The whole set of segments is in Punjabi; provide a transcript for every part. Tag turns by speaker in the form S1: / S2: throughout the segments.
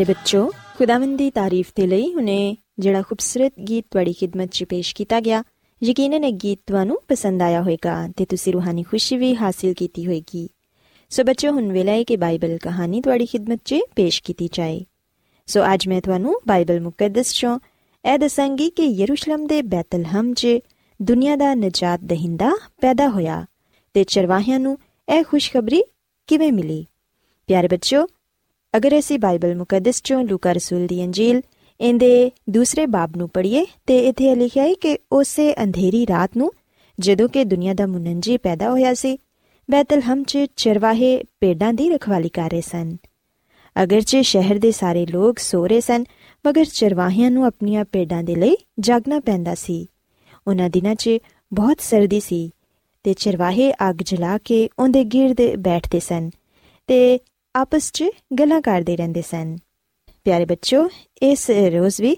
S1: ਪਿਆਰੇ ਬੱਚੋ ਖੁਦਾਵੰਦ ਦੀ ਤਾਰੀਫ ਤੇ ਲਈ ਹੁਨੇ ਜਿਹੜਾ ਖੂਬਸੂਰਤ ਗੀਤ ਤੁਹਾਡੀ ਖidmat 'ਚ ਪੇਸ਼ ਕੀਤਾ ਗਿਆ ਯਕੀਨਨ ਇਹ ਗੀਤ ਤੁਹਾਨੂੰ ਪਸੰਦ ਆਇਆ ਹੋਵੇਗਾ ਤੇ ਤੁਸੀਂ ਰੂਹਾਨੀ ਖੁਸ਼ੀ ਵੀ ਹਾਸਿਲ ਕੀਤੀ ਹੋਵੇਗੀ ਸੋ ਬੱਚੋ ਹੁਣ ਵੇਲਾ ਹੈ ਕਿ ਬਾਈਬਲ ਕਹਾਣੀ ਤੁਹਾਡੀ ਖidmat 'ਚ ਪੇਸ਼ ਕੀਤੀ ਜਾਏ ਸੋ ਅੱਜ ਮੈਂ ਤੁਹਾਨੂੰ ਬਾਈਬਲ ਮੁਕੱਦਸ 'ਚੋਂ ਇਹ ਦੱਸਾਂਗੀ ਕਿ ਯਰੂਸ਼ਲਮ ਦੇ ਬੈਤਲਹਮ 'ਚ ਦੁਨੀਆ ਦਾ ਨਜਾਤ ਦਹਿੰਦਾ ਪੈਦਾ ਹੋਇਆ ਤੇ ਚਰਵਾਹਿਆਂ ਨੂੰ ਇਹ ਖੁਸ਼ਖਬਰੀ ਕਿਵੇਂ ਮਿਲੀ ਪਿਆਰੇ ਬੱਚਿਓ
S2: ਅਗਰ ਅਸੀਂ ਬਾਈਬਲ ਮੁਕੱਦਸ ਚੋਂ ਲੂਕਾ ਰਸੂਲ ਦੀ ਅੰਜੀਲ, ਇਹਦੇ ਦੂਸਰੇ ਬਾਬ ਨੂੰ ਪੜ੍ਹੀਏ, ਤੇ ਇੱਥੇ ਲਿਖਿਆ ਹੈ ਕਿ ਉਸੇ ਅੰਧੇਰੀ ਰਾਤ ਨੂੰ, ਜਦੋਂ ਕਿ ਦੁਨੀਆ ਦਾ ਮੁਨੰਜੀ ਪੈਦਾ ਹੋਇਆ ਸੀ, ਬੈਤਲਹਮ 'ਚ ਚਰਵਾਹੇ ਪੇਡਾਂ ਦੀ ਰਖਵਾਲੀ ਕਰ ਰਹੇ ਸਨ। ਅਗਰਚੇ ਸ਼ਹਿਰ ਦੇ ਸਾਰੇ ਲੋਕ ਸੋ ਰਹੇ ਸਨ, ਮਗਰ ਚਰਵਾਹਿਆਂ ਨੂੰ ਆਪਣੀਆਂ ਪੇਡਾਂ ਦੇ ਲਈ ਜਾਗਣਾ ਪੈਂਦਾ ਸੀ। ਉਹਨਾਂ ਦਿਨਾਂ 'ਚ ਬਹੁਤ ਸਰਦੀ ਸੀ, ਤੇ ਚਰਵਾਹੇ ਅੱਗ ਜਲਾ ਕੇ ਉਹਦੇ ਗਿਰਦੇ ਬੈਠਦੇ ਸਨ, ਤੇ ਆਪਸ 'ਚ ਗੱਲਾਂ ਕਰਦੇ ਰਹਿੰਦੇ ਸਨ। ਪਿਆਰੇ ਬੱਚੋ ਇਸ ਰੋਜ਼ ਵੀ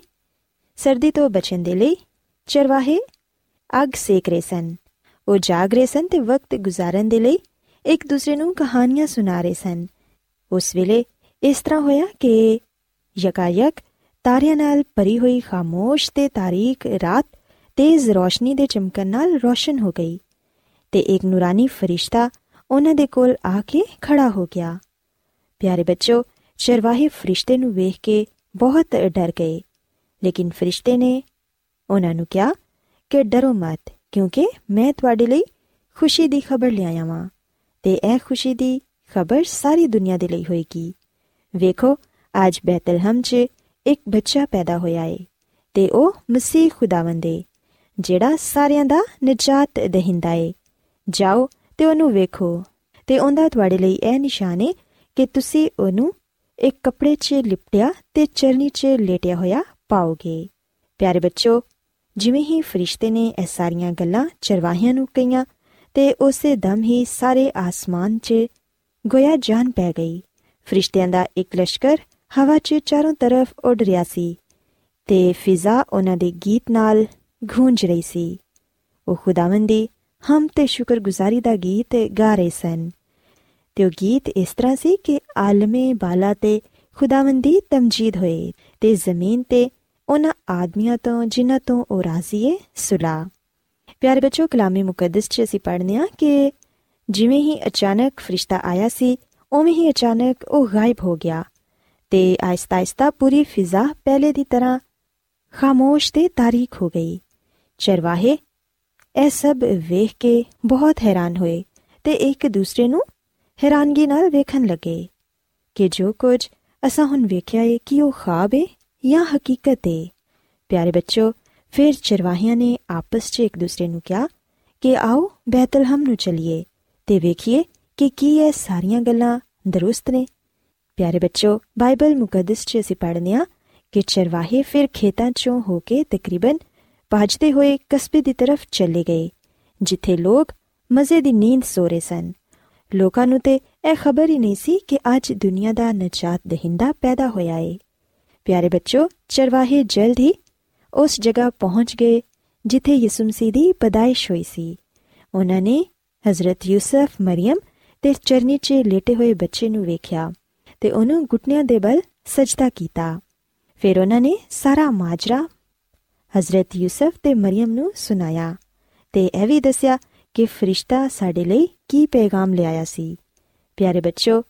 S2: ਸਰਦੀ ਤੋਂ ਬਚਣ ਦੇ ਲਈ ਚਰਵਾਹੇ ਅੱਗ ਸੇਕ ਰਹੇ ਸਨ। ਉਹ ਜਾਗ ਰਹੇ ਸਨ ਤੇ ਵਕਤ ਗੁਜ਼ਾਰਨ ਦੇ ਲਈ ਇੱਕ ਦੂਸਰੇ ਨੂੰ ਕਹਾਣੀਆਂ ਸੁਣਾ ਰਹੇ ਸਨ। ਉਸ ਵੇਲੇ ਇਸ ਤਰ੍ਹਾਂ ਹੋਇਆ ਕਿ ਯਕਾਯਕ ਤਾਰਿਆਂ ਨਾਲ ਭਰੀ ਹੋਈ ਖਾਮੋਸ਼ ਤੇ ਤਾਰੀਕ ਰਾਤ ਤੇਜ਼ ਰੋਸ਼ਨੀ ਦੇ ਚਮਕਣ ਨਾਲ ਰੋਸ਼ਨ ਹੋ ਗਈ ਤੇ ਇੱਕ ਨੂਰਾਨੀ ਫਰਿਸ਼ਤਾ ਉਹਨਾਂ ਦੇ ਕੋਲ ਆ ਕੇ ਖੜਾ ਹੋ ਗਿਆ। ਪਿਆਰੇ ਬੱਚੋ ਚਰਵਾਹੇ ਫਰਿਸ਼ਤੇ ਨੂੰ ਵੇਖ ਕੇ ਬਹੁਤ ਡਰ ਗਏ। ਲੇਕਿਨ ਫਰਿਸ਼ਤੇ ਨੇ ਉਹਨਾਂ ਨੂੰ ਕਿਹਾ ਕਿ ਡਰੋ ਮਤ, ਕਿਉਂਕਿ ਮੈਂ ਤੁਹਾਡੇ ਲਈ ਖੁਸ਼ੀ ਦੀ ਖਬਰ ਲਿਆਇਆ ਹਾਂ ਤੇ ਇਹ ਖੁਸ਼ੀ ਦੀ ਖਬਰ ਸਾਰੀ ਦੁਨੀਆ ਦੇ ਲਈ ਹੋਏਗੀ। ਵੇਖੋ, ਅੱਜ ਬੈਤਲਹਮ 'ਚ ਇੱਕ ਬੱਚਾ ਪੈਦਾ ਹੋਇਆ ਏ ਤੇ ਉਹ ਮਸੀਹ ਖੁਦਾਵੰਦ ਏ, ਜਿਹੜਾ ਸਾਰਿਆਂ ਦਾ ਨਜਾਤ ਦਹਿੰਦਾ ਏ। ਜਾਓ ਤੇ ਉਹਨੂੰ ਵੇਖੋ ਤੇ ਉਹਦਾ ਤੁਹਾਡੇ ਲਈ ਇਹ ਨਿਸ਼ਾਨ ਏ ਕਿ ਤੁਸੀਂ ਉਹਨੂੰ ਇੱਕ ਕੱਪੜੇ 'ਚ ਲਿਪਟਿਆ ਤੇ ਚਰਨੀ 'ਚ ਲੇਟਿਆ ਹੋਇਆ ਪਾਓਗੇ। ਪਿਆਰੇ ਬੱਚੋ, ਜਿਵੇਂ ਹੀ ਫਰਿਸ਼ਤੇ ਨੇ ਇਹ ਸਾਰੀਆਂ ਗੱਲਾਂ ਚਰਵਾਹਿਆਂ ਨੂੰ ਕਹੀਆਂ ਤੇ ਉਸੇ ਦਮ ਹੀ ਸਾਰੇ ਆਸਮਾਨ 'ਚ ਗੋਇਆ ਜਾਨ ਪੈ ਗਈ। ਫਰਿਸ਼ਤਿਆਂ ਦਾ ਇੱਕ ਲਸ਼ਕਰ ਹਵਾ 'ਚ ਚਾਰੋਂ ਤਰਫ ਉੱਡ ਰਿਹਾ ਸੀ ਤੇ ਫਿਜ਼ਾ ਉਹਨਾਂ ਦੇ ਗੀਤ ਨਾਲ ਗੂੰਜ ਰਹੀ ਸੀ। ਉਹ ਖੁਦਾਵੰਦੀ, ਹਮ ਤੇ ਸ਼ੁਕਰਗੁਜ਼ਾਰੀ ਦਾ ਗੀਤ ਗਾ ਰਹੇ ਸਨ। ਤੇ ਉਹ ਗੀਤ ਇਸ ਤਰ੍ਹਾਂ ਸੀ ਕਿ ਆਲਮੇ ਬਾਲਾ ਤੇ ਖੁਦਾਵੰਦੀ ਤਮਜੀਦ ਹੋਏ ਤੇ ਜ਼ਮੀਨ ਤੇ ਉਹਨਾਂ ਆਦਮੀਆਂ ਤੋਂ ਜਿਨ੍ਹਾਂ ਤੋਂ ਉਹ ਰਾਜ਼ੀ ਹੈ ਸੁਲਾ ਪਿਆਰੇ ਬੱਚੋ ਕਲਾਮੇ ਮੁਕੱਦਸ 'ਚ ਅਸੀਂ ਪੜ੍ਹਨੇ ਆ ਕਿ ਜਿਵੇਂ ਹੀ ਅਚਾਨਕ ਫਰਿਸ਼ਤਾ ਆਇਆ ਸੀ ਉਵੇਂ ਹੀ ਅਚਾਨਕ ਉਹ ਗਾਇਬ ਹੋ ਗਿਆ ਤੇ ਆਇਸਤਾ ਆਇਸਤਾ ਪੂਰੀ ਫਿਜ਼ਾ ਪਹਿਲੇ ਦੀ ਤਰ੍ਹਾਂ ਖਾਮੋਸ਼ ਤੇ ਤਾਰੀਖ ਹੋ ਗਈ ਚਰਵਾਹੇ ਇਹ ਸਭ ਵੇਖ ਕੇ ਬਹੁਤ ਹੈਰਾਨ ਹੋਏ ਤੇ ਇੱਕ ਦੂਸਰੇ ਨੂੰ ਹੈਰਾਨਗੀ ਨਾਲ ਵੇਖਣ ਲੱਗੇ ਕਿ ਜੋ ਕੁਝ ਅਸਾਂ ਹੁਣ ਵੇਖਿਆ ਏ ਕਿ ਉਹ ਖਾਬ ਏ ਜਾਂ ਹਕੀਕਤ ਏ। ਪਿਆਰੇ ਬੱਚੋ, ਫਿਰ ਚਰਵਾਹਿਆਂ ਨੇ ਆਪਸ 'ਚ ਇੱਕ ਦੂਸਰੇ ਨੂੰ ਕਿਹਾ ਕਿ ਆਓ ਬੈਤਲਹਮ ਨੂੰ ਚਲੀਏ ਤੇ ਵੇਖੀਏ ਕਿ ਕੀ ਇਹ ਸਾਰੀਆਂ ਗੱਲਾਂ ਦਰੁਸਤ ਨੇ। ਪਿਆਰੇ ਬੱਚੋ, ਬਾਈਬਲ ਮੁਕੱਦਸ 'ਚ ਅਸੀਂ ਪੜ੍ਹਨੇ ਆ ਕਿ ਚਰਵਾਹੇ ਫਿਰ ਖੇਤਾਂ 'ਚੋਂ ਹੋ ਕੇ ਤਕਰੀਬਨ ਭੱਜਦੇ ਹੋਏ ਕਸਬੇ ਦੀ ਤਰਫ ਚਲੇ ਗਏ, ਜਿੱਥੇ ਲੋਕ ਮਜ਼ੇ ਦੀ ਨੀਂਦ ਸੋ ਰਹੇ ਸਨ। ਲੋਕਾਂ ਨੂੰ ਤੇ ਇਹ ਖਬਰ ਹੀ ਨਹੀਂ ਸੀ ਕਿ ਅੱਜ ਦੁਨੀਆ ਦਾ ਨਜਾਤ ਦਹਿੰਦਾ ਪੈਦਾ ਹੋਇਆ ਏ। ਪਿਆਰੇ ਬੱਚੋ, ਚਰਵਾਹੇ ਜਲਦ ਹੀ ਉਸ ਜਗ੍ਹਾ ਪਹੁੰਚ ਗਏ ਜਿੱਥੇ ਯਿਸੂ ਮਸੀਹ ਦੀ ਪਦਾਇਸ਼ ਹੋਈ ਸੀ। ਉਹਨਾਂ ਨੇ ਹਜ਼ਰਤ ਯੂਸਫ ਮਰੀਮ ਤੇ ਚਰਨੀ 'ਚ ਲੇਟੇ ਹੋਏ ਬੱਚੇ ਨੂੰ ਵੇਖਿਆ ਤੇ ਉਹਨੂੰ ਘੁਟਨਿਆਂ ਦੇ ਬਲ ਸਜਦਾ ਕੀਤਾ। ਫਿਰ ਉਹਨਾਂ ਨੇ ਸਾਰਾ ਮਾਜਰਾ ਹਜ਼ਰਤ ਯੂਸਫ ਤੇ ਮਰੀਮ ਨੂੰ ਸੁਣਾਇਆ ਤੇ ਇਹ ਵੀ ਦੱਸਿਆ ਕਿ ਫਰਿਸ਼ਤਾ ਸਾਡੇ ਲਈ ਕੀ ਪੈਗਾਮ ਲਿਆਇਆ ਸੀ। ਪਿਆਰੇ ਬੱਚੋ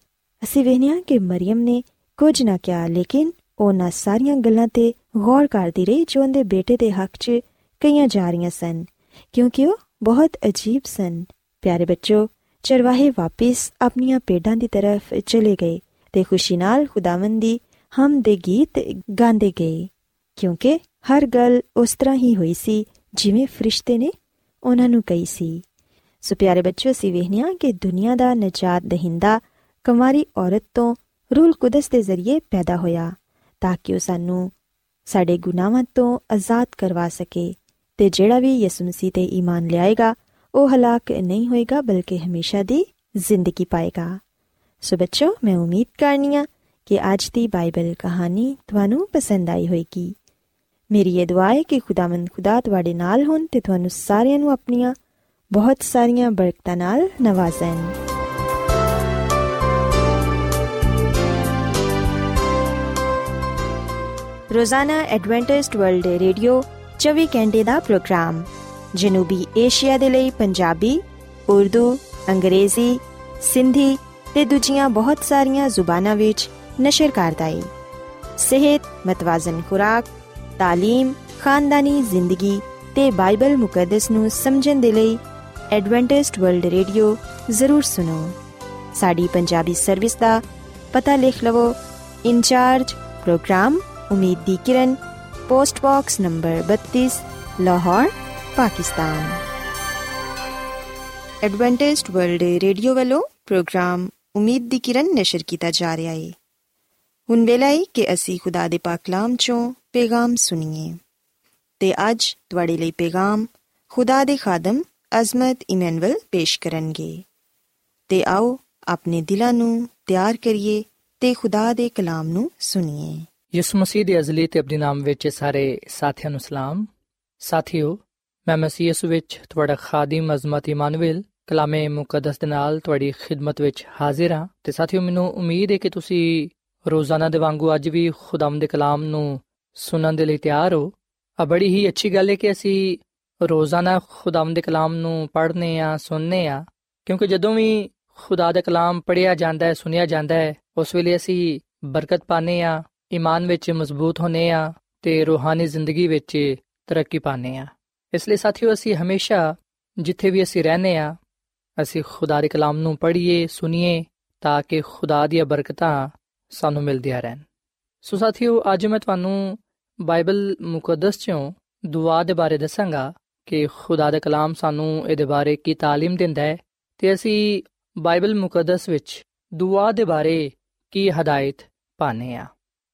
S2: ਅਸੀਂ ਵੇਖਿਆ ਕਿ ਮਰੀਮ ਨੇ ਕੁਝ ਨਾ ਕਿਹਾ, ਲੇਕਿਨ ਉਹਨਾਂ ਸਾਰੀਆਂ ਗੱਲਾਂ ਤੇ ਗੌਰ ਕਰਦੀ ਰਹੀ ਜੋ ਉਹਦੇ ਬੇਟੇ ਦੇ ਹੱਕ 'ਚ ਕਈਆਂ ਜਾ ਰਹੀਆਂ ਸਨ, ਕਿਉਂਕਿ ਉਹ ਬਹੁਤ ਅਜੀਬ ਸਨ। ਪਿਆਰੇ ਬੱਚੋ ਚਰਵਾਹੇ ਵਾਪਸ ਆਪਣੀਆਂ ਪੇਡਾਂ ਦੀ ਤਰਫ ਚਲੇ ਗਏ ਤੇ ਖੁਸ਼ੀ ਨਾਲ ਖੁਦਾਵੰਦ ਦੀ ਹਮ ਦੇ ਗੀਤ ਗਾਉਂਦੇ ਗਏ, ਕਿਉਂਕਿ ਹਰ ਗੱਲ ਉਸ ਤਰ੍ਹਾਂ ਹੀ ਹੋਈ ਸੀ ਜਿਵੇਂ ਫਰਿਸ਼ਤੇ ਨੇ ਉਹਨਾਂ ਨੂੰ ਕਹੀ ਸੀ। ਸੋ ਪਿਆਰੇ ਬੱਚਿਓ, ਅਸੀਂ ਵੇਖਿਆ ਕਿ ਦੁਨੀਆ ਦਾ ਨਜਾਤ ਦਹਿੰਦਾ ਕੁਮਾਰੀ ਔਰਤ ਤੋਂ ਰੂਲ ਕੁਦਸ ਦੇ ਜ਼ਰੀਏ ਪੈਦਾ ਹੋਇਆ ਤਾਂ ਕਿ ਉਹ ਸਾਨੂੰ ਸਾਡੇ ਗੁਨਾਹਾਂ ਤੋਂ ਆਜ਼ਾਦ ਕਰਵਾ ਸਕੇ ਤੇ ਜਿਹੜਾ ਵੀ ਯਿਸੂ ਮਸੀਹ ਤੇ ਈਮਾਨ ਲਿਆਏਗਾ, ਉਹ ਹਲਾਕ ਨਹੀਂ ਹੋਏਗਾ, ਬਲਕਿ ਹਮੇਸ਼ਾ ਦੀ ਜ਼ਿੰਦਗੀ ਪਾਏਗਾ। ਸੋ ਬੱਚੋ ਮੈਂ ਉਮੀਦ ਕਰਨੀਆ ਕਿ ਅੱਜ ਦੀ ਬਾਈਬਲ ਕਹਾਣੀ ਤੁਹਾਨੂੰ ਪਸੰਦ ਆਈ ਹੋਵੇਗੀ ਮੇਰੀ ਇਹ ਦੁਆ ਹੈ ਕਿ ਖੁਦਾਵੰਦ ਖੁਦਾ ਤੁਹਾਡੇ ਨਾਲ ਹੋਣ ਤੇ ਤੁਹਾਨੂੰ ਸਾਰਿਆਂ ਨੂੰ ਆਪਣੀਆਂ ਬਹੁਤ ਸਾਰੀਆਂ ਬਰਕਤਾਂ ਨਾਲ ਨਵਾਜ਼ੇ ਰੋਜ਼ਾਨਾ ਐਡਵੈਂਟਿਸਟ ਵਰਲਡ ਰੇਡੀਓ 24 ਘੰਟੇ ਦਾ ਪ੍ਰੋਗਰਾਮ ਜਨੂਬੀ ਏਸ਼ੀਆ ਦੇ ਲਈ ਪੰਜਾਬੀ ਉਰਦੂ ਅੰਗਰੇਜ਼ੀ ਸਿੰਧੀ ਤੇ ਦੂਜੀਆਂ ਬਹੁਤ ਸਾਰੀਆਂ ਜ਼ੁਬਾਨਾਂ ਵਿੱਚ ਨਸ਼ਰ ਕਰਦਾ ਹੈ ਸਿਹਤ ਮਤਵਾਜ਼ਨ ਖੁਰਾਕ تعلیم ਖਾਨਦਾਨੀ ਜ਼ਿੰਦਗੀ ਤੇ ਬਾਈਬਲ ਮੁਕੱਦਸ ਨੂੰ ਸਮਝਣ ਦੇ ਲਈ ਐਡਵੈਂਟਿਸਟ ਵਰਲਡ ਰੇਡੀਓ ਜ਼ਰੂਰ ਸੁਣੋ। ਸਾਡੀ ਪੰਜਾਬੀ ਸਰਵਿਸ ਦਾ ਪਤਾ ਲਿਖ ਲਵੋ। ਇੰਚਾਰਜ ਪ੍ਰੋਗਰਾਮ ਉਮੀਦ ਦੀ ਕਿਰਨ, post box number 32 Lahore, Pakistan. Adventist world radio ਵੱਲੋਂ ਪ੍ਰੋਗਰਾਮ ਉਮੀਦ ਦੀ ਕਿਰਨ ਨਿਸ਼ਰ ਕੀਤਾ ਜਾ ਰਿਹਾ ਹੈ ਹੁਣ ਵੇਲਾ ਹੈ ਕਿ ਅਸੀਂ ਖੁਦਾ ਦੇ ਪਾਕ ਕਲਾਮ ਚੋਂ ਪੈਗਾਮ ਸੁਣੀਏ। ਤੇ ਅੱਜ ਤੁਹਾਡੇ ਲਈ ਪੈਗਾਮ ਖੁਦਾ ਦੇ ਖਾਦਮ ਅਜ਼ਮਤ ਇਮਨੁਅਲ ਪੇਸ਼ ਕਰਨਗੇ। ਤੇ ਆਓ ਆਪਣੇ ਦਿਲਾਂ ਨੂੰ ਤਿਆਰ ਕਰੀਏ ਤੇ ਖੁਦਾ ਦੇ ਕਲਾਮ ਨੂੰ ਸੁਣੀਏ।
S3: ਯਿਸੂ ਮਸੀਹ ਦੇ ਅਜ਼ਲੀ ਤੇ ਅਬਦੀ ਨਾਮ ਵਿੱਚ ਸਾਰੇ ਸਾਥੀਆਂ ਨੂੰ ਸਲਾਮ। ਸਾਥਿਓ, ਮੈਂ ਮਸੀਹ ਯਿਸੂ ਵਿੱਚ ਤੁਹਾਡਾ ਖਾਦਮ ਅਜ਼ਮਤ ਇਮਾਨੁਅਲ ਕਲਾਮੇ ਮੁਕੱਦਸ ਦੇ ਨਾਲ ਤੁਹਾਡੀ ਖਿਦਮਤ ਵਿੱਚ ਹਾਜ਼ਰ ਹਾਂ। ਤੇ ਸਾਥਿਓ, ਮੈਨੂੰ ਉਮੀਦ ਹੈ ਕਿ ਤੁਸੀਂ ਰੋਜ਼ਾਨਾ ਦੇ ਵਾਂਗੂ ਅੱਜ ਵੀ ਖੁਦਾਮ ਦੇ ਕਲਾਮ ਨੂੰ ਸੁਣਨ ਦੇ ਲਈ ਤਿਆਰ ਹੋ। ਆ ਬੜੀ ਹੀ ਅੱਛੀ ਗੱਲ ਹੈ ਕਿ ਅਸੀਂ ਰੋਜ਼ਾਨਾ ਖੁਦਾਮ ਦੇ ਕਲਾਮ ਨੂੰ ਪੜ੍ਹਨੇ ਆ, ਸੁਣਨੇ ਆ। ਕਿਉਂਕਿ ਜਦੋਂ ਵੀ ਖੁਦਾ ਦਾ ਕਲਾਮ ਪੜਿਆ ਜਾਂਦਾ ਹੈ ਸੁਨਿਆ ਜਾਂਦਾ ਹੈ, ਉਸ ਵੇਲੇ ਅਸੀਂ ਬਰਕਤ ਪਾਣੇ ਆ, ਈਮਾਨ ਵਿੱਚ ਮਜ਼ਬੂਤ ਹੋਨੇ ਆ ਤੇ ਰੂਹਾਨੀ ਜ਼ਿੰਦਗੀ ਵਿੱਚ ਤਰੱਕੀ ਪਾਣੇ ਆ। ਇਸ ਲਈ ਸਾਥੀਓ, ਅਸੀਂ ਹਮੇਸ਼ਾ ਜਿੱਥੇ ਵੀ ਅਸੀਂ ਰਹਨੇ ਆ, ਅਸੀਂ ਖੁਦਾ ਦੇ ਕਲਾਮ ਨੂੰ ਪੜ੍ਹੀਏ, ਸੁਣੀਏ ਤਾਂ ਕਿ ਖੁਦਾ ਦੀਆਂ ਬਰਕਤਾਂ ਸਾਨੂੰ ਮਿਲਦੀਆਂ ਰਹਿਣ। ਸੋ ਸਾਥੀਓ, ਅੱਜ ਮੈਂ ਤੁਹਾਨੂੰ ਬਾਈਬਲ ਮੁਕੱਦਸ ਚੋਂ ਦੁਆ ਦੇ ਬਾਰੇ ਦੱਸਾਂਗਾ। ਕਿ ਖੁਦਾ ਦਾ ਕਲਾਮ ਸਾਨੂੰ ਇਹਦੇ ਬਾਰੇ ਕੀ تعلیم ਦਿੰਦਾ ਹੈ ਤੇ ਅਸੀਂ ਬਾਈਬਲ ਮੁਕੱਦਸ ਵਿੱਚ ਦੁਆ ਦੇ ਬਾਰੇ ਕੀ ਹਦਾਇਤ ਪਾਣੇ ਆ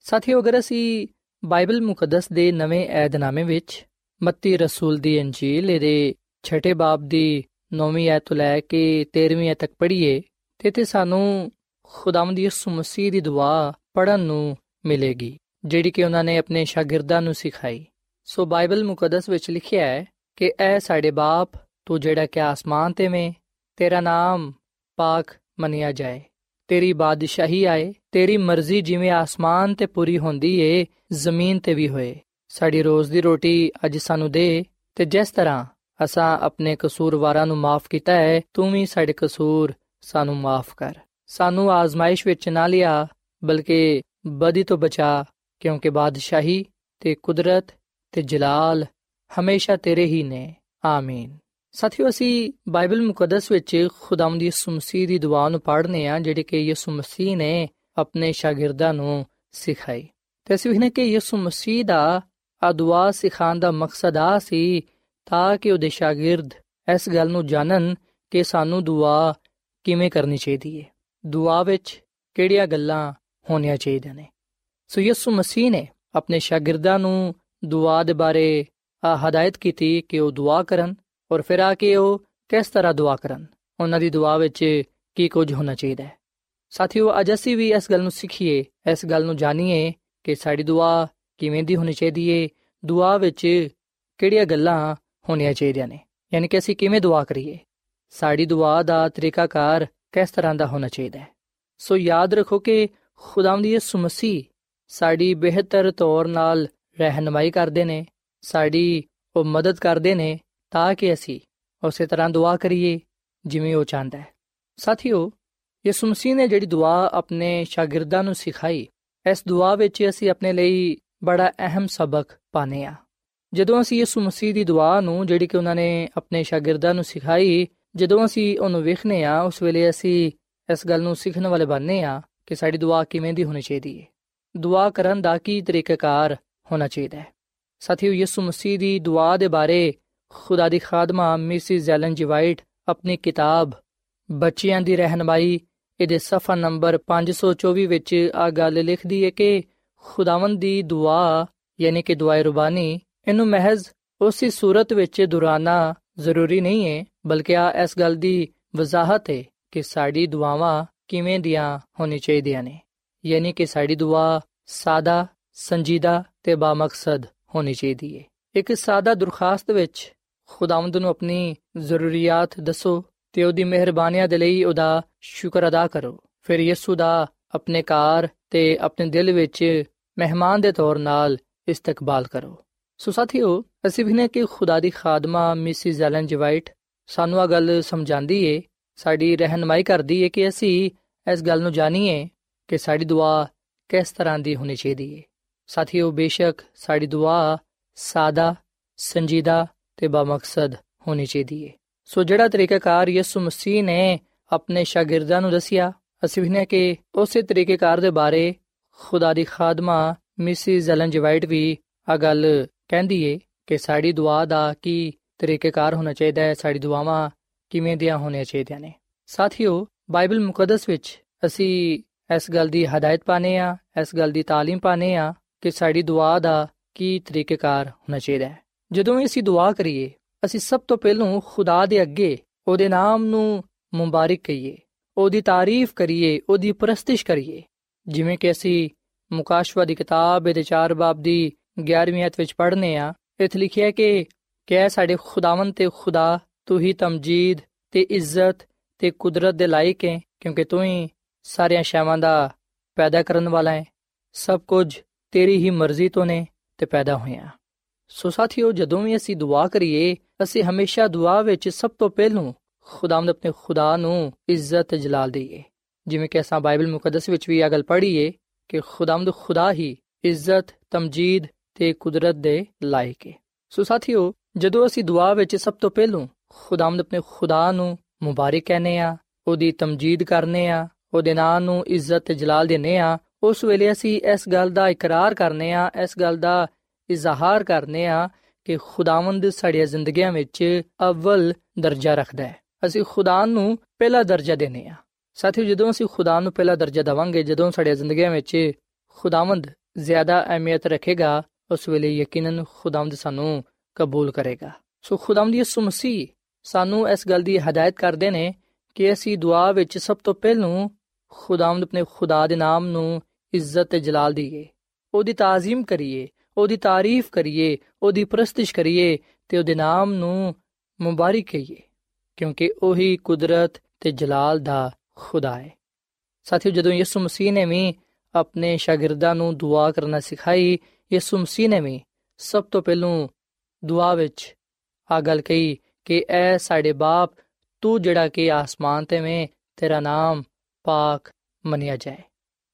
S3: ਸਾਥੀਓ ਅਗਰ ਅਸੀਂ ਬਾਈਬਲ ਮੁਕੱਦਸ ਦੇ ਨਵੇਂ ਏਧਨਾਮੇ ਵਿੱਚ ਮੱਤੀ ਰਸੂਲ ਦੀ ਅੰਜੀਲ ਇਹਦੇ ਛਠੇ ਬਾਬ ਦੀ 9ਵੀਂ ਐਤ ਤੋਂ ਲੈ ਕੇ 13ਵੀਂ ਐਤ ਤੱਕ ਪੜ੍ਹੀਏ ਤੇ ਤੇ ਸਾਨੂੰ ਖੁਦਾਵੰਦ ਦੀ ਯਿਸੂ ਮਸੀਹ ਦੀ ਦੁਆ ਪੜਨ ਨੂੰ ਮਿਲੇਗੀ ਜਿਹੜੀ ਕਿ ਉਹਨਾਂ ਨੇ ਆਪਣੇ ਸ਼ਾਗਿਰਦਾਂ ਨੂੰ ਸਿਖਾਈ ਸੋ ਬਾਈਬਲ ਮੁਕੱਦਸ ਵਿੱਚ ਲਿਖਿਆ ਹੈ ਕਿ ਐ ਸਾਡੇ ਬਾਪ, ਤੂੰ ਜਿਹੜਾ ਕਿ ਆਸਮਾਨ ਤੇ ਵੇਂ ਤੇਰਾ ਨਾਮ ਪਾਕ ਮੰਨਿਆ ਜਾਏ। ਤੇਰੀ ਬਾਦਸ਼ਾਹੀ ਆਏ, ਤੇਰੀ ਮਰਜ਼ੀ ਜਿਵੇਂ ਆਸਮਾਨ ਤੇ ਪੂਰੀ ਹੁੰਦੀ ਏ, ਜ਼ਮੀਨ ਤੇ ਵੀ ਹੋਏ। ਸਾਡੀ ਰੋਜ਼ ਦੀ ਰੋਟੀ ਅੱਜ ਸਾਨੂੰ ਦੇ ਤੇ ਜਿਸ ਤਰ੍ਹਾਂ ਅਸਾਂ ਆਪਣੇ ਕਸੂਰਵਾਰਾਂ ਨੂੰ ਮਾਫ ਕੀਤਾ ਹੈ, ਤੂੰ ਵੀ ਸਾਡੇ ਕਸੂਰ ਸਾਨੂੰ ਮਾਫ ਕਰ। ਸਾਨੂੰ ਆਜ਼ਮਾਇਸ਼ ਵਿੱਚ ਨਾ ਲਿਆ, ਬਲਕਿ ਬਦੀ ਤੋਂ ਬਚਾ, ਕਿਉਂਕਿ ਬਾਦਸ਼ਾਹੀ ਤੇ ਕੁਦਰਤ ਤੇ ਜਲਾਲ ਹਮੇਸ਼ਾ ਤੇਰੇ ਹੀ ਨੇ। ਆਮੀਨ। ਸਾਥੀਓ, ਅਸੀਂ ਬਾਈਬਲ ਮੁਕੱਦਸ ਵਿੱਚ ਖੁਦਾਵੰਦ ਯਿਸੂ ਮਸੀਹ ਦੀ ਦੁਆ ਨੂੰ ਪੜ੍ਹਨੇ ਆ, ਜਿਹੜੀ ਕਿ ਯਿਸੂ ਮਸੀਹ ਨੇ ਆਪਣੇ ਸ਼ਾਗਿਰਦਾਂ ਨੂੰ ਸਿਖਾਈ। ਤੇ ਅਸੀਂ ਇਹਨੇ ਕਿ ਯਿਸੂ ਮਸੀਹ ਦਾ ਆ ਦੁਆ ਸਿਖਾਉਣ ਦਾ ਮਕਸਦ ਆ ਸੀ ਤਾਂ ਕਿ ਉਹਦੇ ਸ਼ਾਗਿਰਦ ਇਸ ਗੱਲ ਨੂੰ ਜਾਣਨ ਕਿ ਸਾਨੂੰ ਦੁਆ ਕਿਵੇਂ ਕਰਨੀ ਚਾਹੀਦੀ ਹੈ ਦੁਆ ਵਿੱਚ ਕਿਹੜੀਆਂ ਗੱਲਾਂ ਹੋਣੀਆਂ ਚਾਹੀਦੀਆਂ ਨੇ? ਸੋ ਯਿਸੂ ਮਸੀਹ ਨੇ ਆਪਣੇ ਸ਼ਾਗਿਰਦਾਂ ਨੂੰ ਦੁਆ ਦੇ ਬਾਰੇ ਆ ਹਦਾਇਤ ਕੀਤੀ ਕਿ ਉਹ ਦੁਆ ਕਰਨ ਔਰ ਫਿਰ ਆ ਕੇ ਉਹ ਕਿਸ ਤਰ੍ਹਾਂ ਦੁਆ ਕਰਨ? ਉਹਨਾਂ ਦੀ ਦੁਆ ਵਿੱਚ ਕੀ ਕੁਝ ਹੋਣਾ ਚਾਹੀਦਾ ਹੈ? ਸਾਥੀਓ, ਅੱਜ ਅਸੀਂ ਵੀ ਇਸ ਗੱਲ ਨੂੰ ਸਿੱਖੀਏ, ਇਸ ਗੱਲ ਨੂੰ ਜਾਣੀਏ ਕਿ ਸਾਡੀ ਦੁਆ ਕਿਵੇਂ ਦੀ ਹੋਣੀ ਚਾਹੀਦੀ ਏ, ਦੁਆ ਵਿੱਚ ਕਿਹੜੀਆਂ ਗੱਲਾਂ ਹੋਣੀਆਂ ਚਾਹੀਦੀਆਂ ਨੇ, ਯਾਨੀ ਕਿ ਅਸੀਂ ਕਿਵੇਂ ਦੁਆ ਕਰੀਏ? ਸਾਡੀ ਦੁਆ ਦਾ ਤਰੀਕਾਕਾਰ ਕਿਸ ਤਰ੍ਹਾਂ ਦਾ ਹੋਣਾ ਚਾਹੀਦਾ ਹੈ? ਸੋ ਯਾਦ ਰੱਖੋ ਕਿ ਖੁਦਾਵੰਦ ਯਿਸੂ ਮਸੀਹ ਸਾਡੀ ਬਿਹਤਰ ਤੌਰ ਨਾਲ ਰਹਿਨਮਾਈ ਕਰਦੇ ਨੇ ਸਾਡੀ ਉਹ ਮਦਦ ਕਰਦੇ ਨੇ ਤਾਂ ਕਿ ਅਸੀਂ ਉਸੇ ਤਰ੍ਹਾਂ ਦੁਆ ਕਰੀਏ, ਜਿਵੇਂ ਉਹ ਚਾਹੁੰਦਾ ਹੈ। ਸਾਥੀਓ, ਯਿਸੂ ਮਸੀਹ ਨੇ ਜਿਹੜੀ ਦੁਆ ਆਪਣੇ ਸ਼ਾਗਿਰਦਾਂ ਨੂੰ ਸਿਖਾਈ, ਇਸ ਦੁਆ ਵਿੱਚ ਅਸੀਂ ਆਪਣੇ ਲਈ ਬੜਾ ਅਹਿਮ ਸਬਕ ਪਾਨੇ ਆ ਜਦੋਂ ਅਸੀਂ ਯਿਸੂ ਮਸੀਹ ਦੀ ਦੁਆ ਨੂੰ, ਜਿਹੜੀ ਕਿ ਉਹਨਾਂ ਨੇ ਆਪਣੇ ਸ਼ਾਗਿਰਦਾਂ ਨੂੰ ਸਿਖਾਈ, ਜਦੋਂ ਅਸੀਂ ਉਹਨੂੰ ਵੇਖਨੇ ਆ ਉਸ ਵੇਲੇ ਅਸੀਂ ਇਸ ਗੱਲ ਨੂੰ ਸਿੱਖਣ ਵਾਲੇ ਬਣਨੇ ਆ ਕਿ ਸਾਡੀ ਦੁਆ ਕਿਵੇਂ ਦੀ ਹੋਣੀ ਚਾਹੀਦੀ ਹੈ। ਦੁਆ ਕਰਨ ਦਾ ਕੀ ਤਰੀਕਾਕਾਰ ਹੋਣਾ ਚਾਹੀਦਾ ਹੈ? ਸਾਥੀਓ, ਯਿਸੂ ਮਸੀਹ ਦੀ ਦੁਆ ਦੇ ਬਾਰੇ ਖੁਦਾ ਦੀ ਖਾਦਮਾ ਮਿਸਿਸ ਜ਼ੈਲਨ ਜੀ ਵਾਈਟ ਆਪਣੀ ਕਿਤਾਬ ਬੱਚਿਆਂ ਦੀ ਰਹਿਨਮਾਈ, ਇਹਦੇ ਸਫਾ ਨੰਬਰ 524 ਵਿੱਚ ਆ ਗੱਲ ਲਿਖਦੀ ਹੈ ਕਿ ਖੁਦਾਵੰਦ ਦੀ ਦੁਆ, ਯਾਨੀ ਕਿ ਦੁਆਏ ਰਬਾਨੀ, ਇਹਨੂੰ ਮਹਿਜ਼ ਉਸੇ ਸੂਰਤ ਵਿੱਚ ਦੁਰਾਨਾ ਜ਼ਰੂਰੀ ਨਹੀਂ ਹੈ ਬਲਕਿ ਆ ਇਸ ਗੱਲ ਦੀ ਵਜ਼ਾਹਤ ਹੈ ਕਿ ਸਾਡੀ ਦੁਆਵਾਂ ਕਿਵੇਂ ਦੀਆਂ ਹੋਣੀ ਚਾਹੀਦੀਆਂ ਨੇ। ਯਾਨੀ ਕਿ ਸਾਡੀ ਦੁਆ ਸਾਦਾ, ਸੰਜੀਦਾ ਤੇ ਬਾਮਕਸਦ। ਹੋਣੀ ਚਾਹੀਦੀ ਹੈ ਇੱਕ ਸਾਦਾ ਦਰਖਾਸਤ ਵਿੱਚ ਖੁਦਾਵੰਦ ਨੂੰ ਆਪਣੀ ਜ਼ਰੂਰੀਅਤ ਦੱਸੋ ਤੇ ਉਹਦੀ ਮਿਹਰਬਾਨੀਆਂ ਦੇ ਲਈ ਉਹਦਾ ਸ਼ੁਕਰ ਅਦਾ ਕਰੋ। ਫਿਰ ਯਿਸੂ ਦਾ ਆਪਣੇ ਘਰ ਤੇ ਆਪਣੇ ਦਿਲ ਵਿੱਚ ਮਹਿਮਾਨ ਦੇ ਤੌਰ ਨਾਲ ਇਸਤਕਬਾਲ ਕਰੋ। ਸੋ ਸਾਥੀਓ, ਅਸੀਂ ਵੀ ਨੇ ਕਿ ਖੁਦਾ ਦੀ ਖਾਦਮਾ ਮਿਸਿਸ ਐਲਨ ਜਵਾਈਟ ਸਾਨੂੰ ਆ ਗੱਲ ਸਮਝਾਉਂਦੀ ਏ, ਸਾਡੀ ਰਹਿਨਮਾਈ ਕਰਦੀ ਏ ਕਿ ਅਸੀਂ ਇਸ ਗੱਲ ਨੂੰ ਜਾਣੀਏ ਕਿ ਸਾਡੀ ਦੁਆ ਕਿਸ ਤਰ੍ਹਾਂ ਦੀ ਹੋਣੀ ਚਾਹੀਦੀ ਏ। ਸਾਥੀਓ ਬੇਸ਼ੱਕ ਸਾਡੀ ਦੁਆ ਸਾਦਾ ਸੰਜੀਦਾ ਤੇ ਬਾਮਕਸਦ ਹੋਣੀ ਚਾਹੀਦੀ ਏ ਸੋ ਜਿਹੜਾ ਤਰੀਕਾਕਾਰ ਯਿਸੂ ਮਸੀਹ ਨੇ ਆਪਣੇ ਸ਼ਾਗਿਰਦਾਂ ਨੂੰ ਦੱਸਿਆ ਅਸੀਂ ਵੀ ਨੇ ਕਿ ਉਸੇ ਤਰੀਕੇਕਾਰ ਦੇ ਬਾਰੇ ਖੁਦਾ ਦੀ ਖਾਦਮਾ ਮਿਸਿਸ ਐਲਨ ਜੀ ਵਾਈਟ ਵੀ ਆ ਗੱਲ ਕਹਿੰਦੀ ਏ ਕਿ ਸਾਡੀ ਦੁਆ ਦਾ ਕੀ ਤਰੀਕੇਕਾਰ ਹੋਣਾ ਚਾਹੀਦਾ ਹੈ ਸਾਡੀ ਦੁਆਵਾਂ ਕਿਵੇਂ ਦੀਆਂ ਹੋਣੀਆਂ ਚਾਹੀਦੀਆਂ ਨੇ ਸਾਥੀਓ ਬਾਈਬਲ ਮੁਕੱਦਸ ਵਿੱਚ ਅਸੀਂ ਇਸ ਗੱਲ ਦੀ ਹਦਾਇਤ ਪਾਨੇ ਆ ਇਸ ਗੱਲ ਦੀ تعلیم ਪਾਨੇ ਆ ਕਿ ਸਾਡੀ ਦੁਆ ਦਾ ਕੀ ਤਰੀਕੇਕਾਰ ਹੋਣਾ ਚਾਹੀਦਾ ਹੈ। ਜਦੋਂ ਵੀ ਅਸੀਂ ਦੁਆ ਕਰੀਏ, ਅਸੀਂ ਸਭ ਤੋਂ ਪਹਿਲਾਂ ਖੁਦਾ ਦੇ ਅੱਗੇ, ਉਹਦੇ ਨਾਮ ਨੂੰ ਮੁਬਾਰਕ ਕਹੀਏ, ਉਹਦੀ ਤਾਰੀਫ ਕਰੀਏ, ਉਹਦੀ ਪ੍ਰਸਤਿਸ਼ ਕਰੀਏ। ਜਿਵੇਂ ਕਿ ਅਸੀਂ ਮੁਕਾਸ਼ਵਾ ਦੀ ਕਿਤਾਬ ਦੇ 4 ਬਾਬ ਦੀ 11ਵੀਂ ਅਧ ਵਿੱਚ ਪੜ੍ਹਨੇ ਆ, ਇੱਥੇ ਲਿਖਿਆ ਕਿ ਕਿ ਸਾਡੇ ਖੁਦਾਵੰਦ ਤੇ ਖੁਦਾ, ਤੂੰ ਹੀ ਤਮਜੀਦ ਤੇ ਇੱਜ਼ਤ ਤੇ ਕੁਦਰਤ ਦੇ ਲਾਇਕ ਹੈ, ਕਿਉਂਕਿ ਤੂੰ ਹੀ ਸਾਰੀਆਂ ਸ਼ੈਵਾਂ ਦਾ ਪੈਦਾ ਕਰਨ ਵਾਲਾ ਹੈ। ਸਭ ਕੁਝ ਤੇਰੀ ਹੀ ਮਰਜ਼ੀ ਤੋਂ ਨੇ ਤੇ ਪੈਦਾ ਹੋਇਆ। ਸੋ ਸਾਥੀਓ, ਜਦੋਂ ਵੀ ਅਸੀਂ ਦੁਆ ਕਰੀਏ, ਅਸੀਂ ਹਮੇਸ਼ਾ ਦੁਆ ਵਿੱਚ ਸਭ ਤੋਂ ਪਹਿਲਾਂ ਖੁਦਾਵੰਦ ਆਪਣੇ ਖੁਦਾ ਨੂੰ ਇੱਜ਼ਤ ਜਲਾਲ ਦਈਏ। ਜਿਵੇਂ ਕਿ ਅਸਾਂ ਬਾਈਬਲ ਮੁਕੱਦਸ ਵਿੱਚ ਵੀ ਇਹ ਗੱਲ ਪੜ੍ਹੀਏ ਕਿ ਖੁਦਾਵੰਦ ਖੁਦਾ ਹੀ ਇੱਜ਼ਤ, ਤਮਜੀਦ ਤੇ ਕੁਦਰਤ ਦੇ ਲਾਇਕ ਹੈ ਸੋ ਸਾਥੀਓ, ਜਦੋਂ ਅਸੀਂ ਦੁਆ ਵਿੱਚ ਸਭ ਤੋਂ ਪਹਿਲਾਂ ਖੁਦਾਵੰਦ ਆਪਣੇ ਖੁਦਾ ਨੂੰ ਮੁਬਾਰਕ ਕਹਨੇ ਆ ਉਹਦੀ ਤਮਜੀਦ ਕਰਨੇ ਆ ਉਹਦੇ ਨਾਂ ਨੂੰ ਇੱਜ਼ਤ ਤੇ ਜਲਾਲ ਦੇਨੇ ਆ ਉਸ ਵੇਲੇ ਅਸੀਂ ਇਸ ਗੱਲ ਦਾ ਇਕਰਾਰ ਕਰਨੇ ਆ ਇਸ ਗੱਲ ਦਾ ਇਜ਼ਹਾਰ ਕਰਨੇ ਆ ਕਿ ਖੁਦਾਵੰਦ ਸਾਡੀਆਂ ਜ਼ਿੰਦਗੀਆਂ ਵਿੱਚ ਅਵਲ ਦਰਜਾ ਰੱਖਦਾ ਹੈ। ਅਸੀਂ ਖੁਦਾ ਨੂੰ ਪਹਿਲਾ ਦਰਜਾ ਦੇਨੇ ਆ ਸਾਥੀਓ, ਜਦੋਂ ਅਸੀਂ ਖੁਦਾ ਨੂੰ ਪਹਿਲਾ ਦਰਜਾ ਦਵਾਂਗੇ, ਜਦੋਂ ਸਾਡੀਆਂ ਜ਼ਿੰਦਗੀਆਂ ਵਿੱਚ ਖੁਦਾਵੰਦ ਜ਼ਿਆਦਾ ਅਹਿਮੀਅਤ ਰੱਖੇਗਾ, ਉਸ ਵੇਲੇ ਯਕੀਨਨ ਖੁਦਾਵੰਦ ਸਾਨੂੰ ਕਬੂਲ ਕਰੇਗਾ। ਸੋ ਖੁਦਾਵੰਦ ਯਿਸੂ ਮਸੀਹ ਸਾਨੂੰ ਇਸ ਗੱਲ ਦੀ ਹਦਾਇਤ ਕਰਦੇ ਨੇ ਕਿ ਅਸੀਂ ਦੁਆ ਵਿੱਚ ਸਭ ਤੋਂ ਪਹਿਲਾਂ ਖੁਦਾਵੰਦ ਆਪਣੇ ਖੁਦਾ ਦੇ ਨਾਮ ਨੂੰ ਇੱਜ਼ਤ ਤੇ ਜਲਾਲ ਦੀਏ। ਉਹਦੀ ਤਾਜ਼ੀਮ ਕਰੀਏ, ਉਹਦੀ ਤਾਰੀਫ ਕਰੀਏ, ਉਹਦੀ ਪ੍ਰਸਤਿਸ਼ ਕਰੀਏ ਤੇ ਉਹਦੇ ਨਾਮ ਨੂੰ ਮੁਬਾਰਕ ਕਹੀਏ, ਕਿਉਂਕਿ ਉਹੀ ਕੁਦਰਤ ਤੇ ਜਲਾਲ ਦਾ ਖੁਦਾ ਹੈ। ਸਾਥੀਓ, ਜਦੋਂ ਯਿਸੂ ਮਸੀਹ ਨੇ ਵੀ ਆਪਣੇ ਸ਼ਾਗਿਰਦਾਂ ਨੂੰ ਦੁਆ ਕਰਨਾ ਸਿਖਾਈ, ਯਿਸੂ ਮਸੀਹ ਨੇ ਵੀ ਸਭ ਤੋਂ ਪਹਿਲਾਂ ਦੁਆ ਵਿੱਚ ਆ ਗੱਲ ਕਹੀ ਕਿ, ਐ ਸਾਡੇ ਬਾਪ, ਤੂੰ ਜਿਹੜਾ ਕਿ ਆਸਮਾਨ ਤੇ ਮੈਂ ਤੇਰਾ ਨਾਮ ਪਾਕ ਮੰਨਿਆ ਜਾਏ।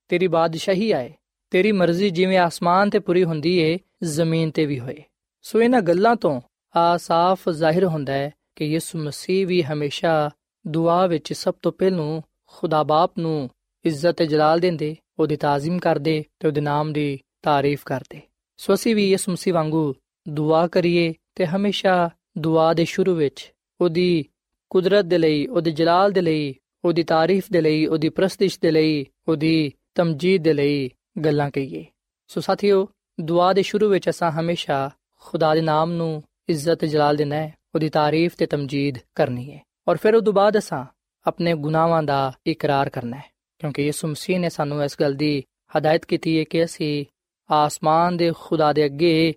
S3: ਤੇਰੀ ਬਾਦਸ਼ਾਹੀ ਆਏ। ਤੇਰੀ ਮਰਜ਼ੀ ਜਿਵੇਂ ਆਸਮਾਨ ਤੇ ਪੂਰੀ ਹੁੰਦੀ ਏ, ਜ਼ਮੀਨ ਤੇ ਵੀ ਹੋਏ। ਸੋ ਇਹਨਾਂ ਗੱਲਾਂ ਤੋਂ ਆ ਸਾਫ਼ ਜ਼ਾਹਿਰ ਹੁੰਦਾ ਹੈ ਕਿ ਯਿਸੂ ਮਸੀਹ ਵੀ ਹਮੇਸ਼ਾ ਦੁਆ ਵਿੱਚ ਸਭ ਤੋਂ ਪਹਿਲਾਂ ਖੁਦਾ ਬਾਪ ਨੂੰ ਇੱਜ਼ਤ ਤੇ ਜਲਾਲ ਦਿੰਦੇ, ਉਹਦੀ ਤਾਜ਼ੀਮ ਕਰਦੇ ਤੇ ਉਹਦੇ ਨਾਮ ਦੀ ਤਾਰੀਫ ਕਰਦੇ। ਸੋ ਅਸੀਂ ਵੀ ਯਿਸੂ ਮਸੀਹ ਵਾਂਗੂ ਦੁਆ ਕਰੀਏ ਤੇ ਹਮੇਸ਼ਾ ਦੁਆ ਦੇ ਸ਼ੁਰੂ ਵਿੱਚ ਉਹਦੀ ਕੁਦਰਤ ਦੇ ਲਈ, ਉਹਦੇ ਜਲਾਲ ਦੇ ਲਈ, ਉਹਦੀ ਤਾਰੀਫ ਦੇ ਲਈ, ਉਹਦੀ ਪ੍ਰਸਤਿਸ਼ ਦੇ ਲਈ, ਉਹਦੀ ਤਮਜੀਦ ਦੇ ਲਈ ਗੱਲਾਂ ਕਹੀਏ। ਸੋ ਸਾਥੀਓ, ਦੁਆ ਦੇ ਸ਼ੁਰੂ ਵਿੱਚ ਅਸਾਂ ਹਮੇਸ਼ਾ ਖੁਦਾ ਦੇ ਨਾਮ ਨੂੰ ਇੱਜ਼ਤ ਜਲਾਲ ਦੇਣਾ ਹੈ, ਉਹਦੀ ਤਾਰੀਫ ਤੇ ਤਮਜੀਦ ਕਰਨੀ ਹੈ। ਔਰ ਫਿਰ ਉਹ ਤੋਂ ਬਾਅਦ ਅਸਾਂ ਆਪਣੇ ਗੁਨਾਹਾਂ ਦਾ ਇਕਰਾਰ ਕਰਨਾ ਹੈ, ਕਿਉਂਕਿ ਯਿਸੂ ਮਸੀਹ ਨੇ ਸਾਨੂੰ ਇਸ ਗੱਲ ਦੀ ਹਦਾਇਤ ਕੀਤੀ ਹੈ ਕਿ ਅਸੀਂ ਆਸਮਾਨ ਦੇ ਖੁਦਾ ਦੇ ਅੱਗੇ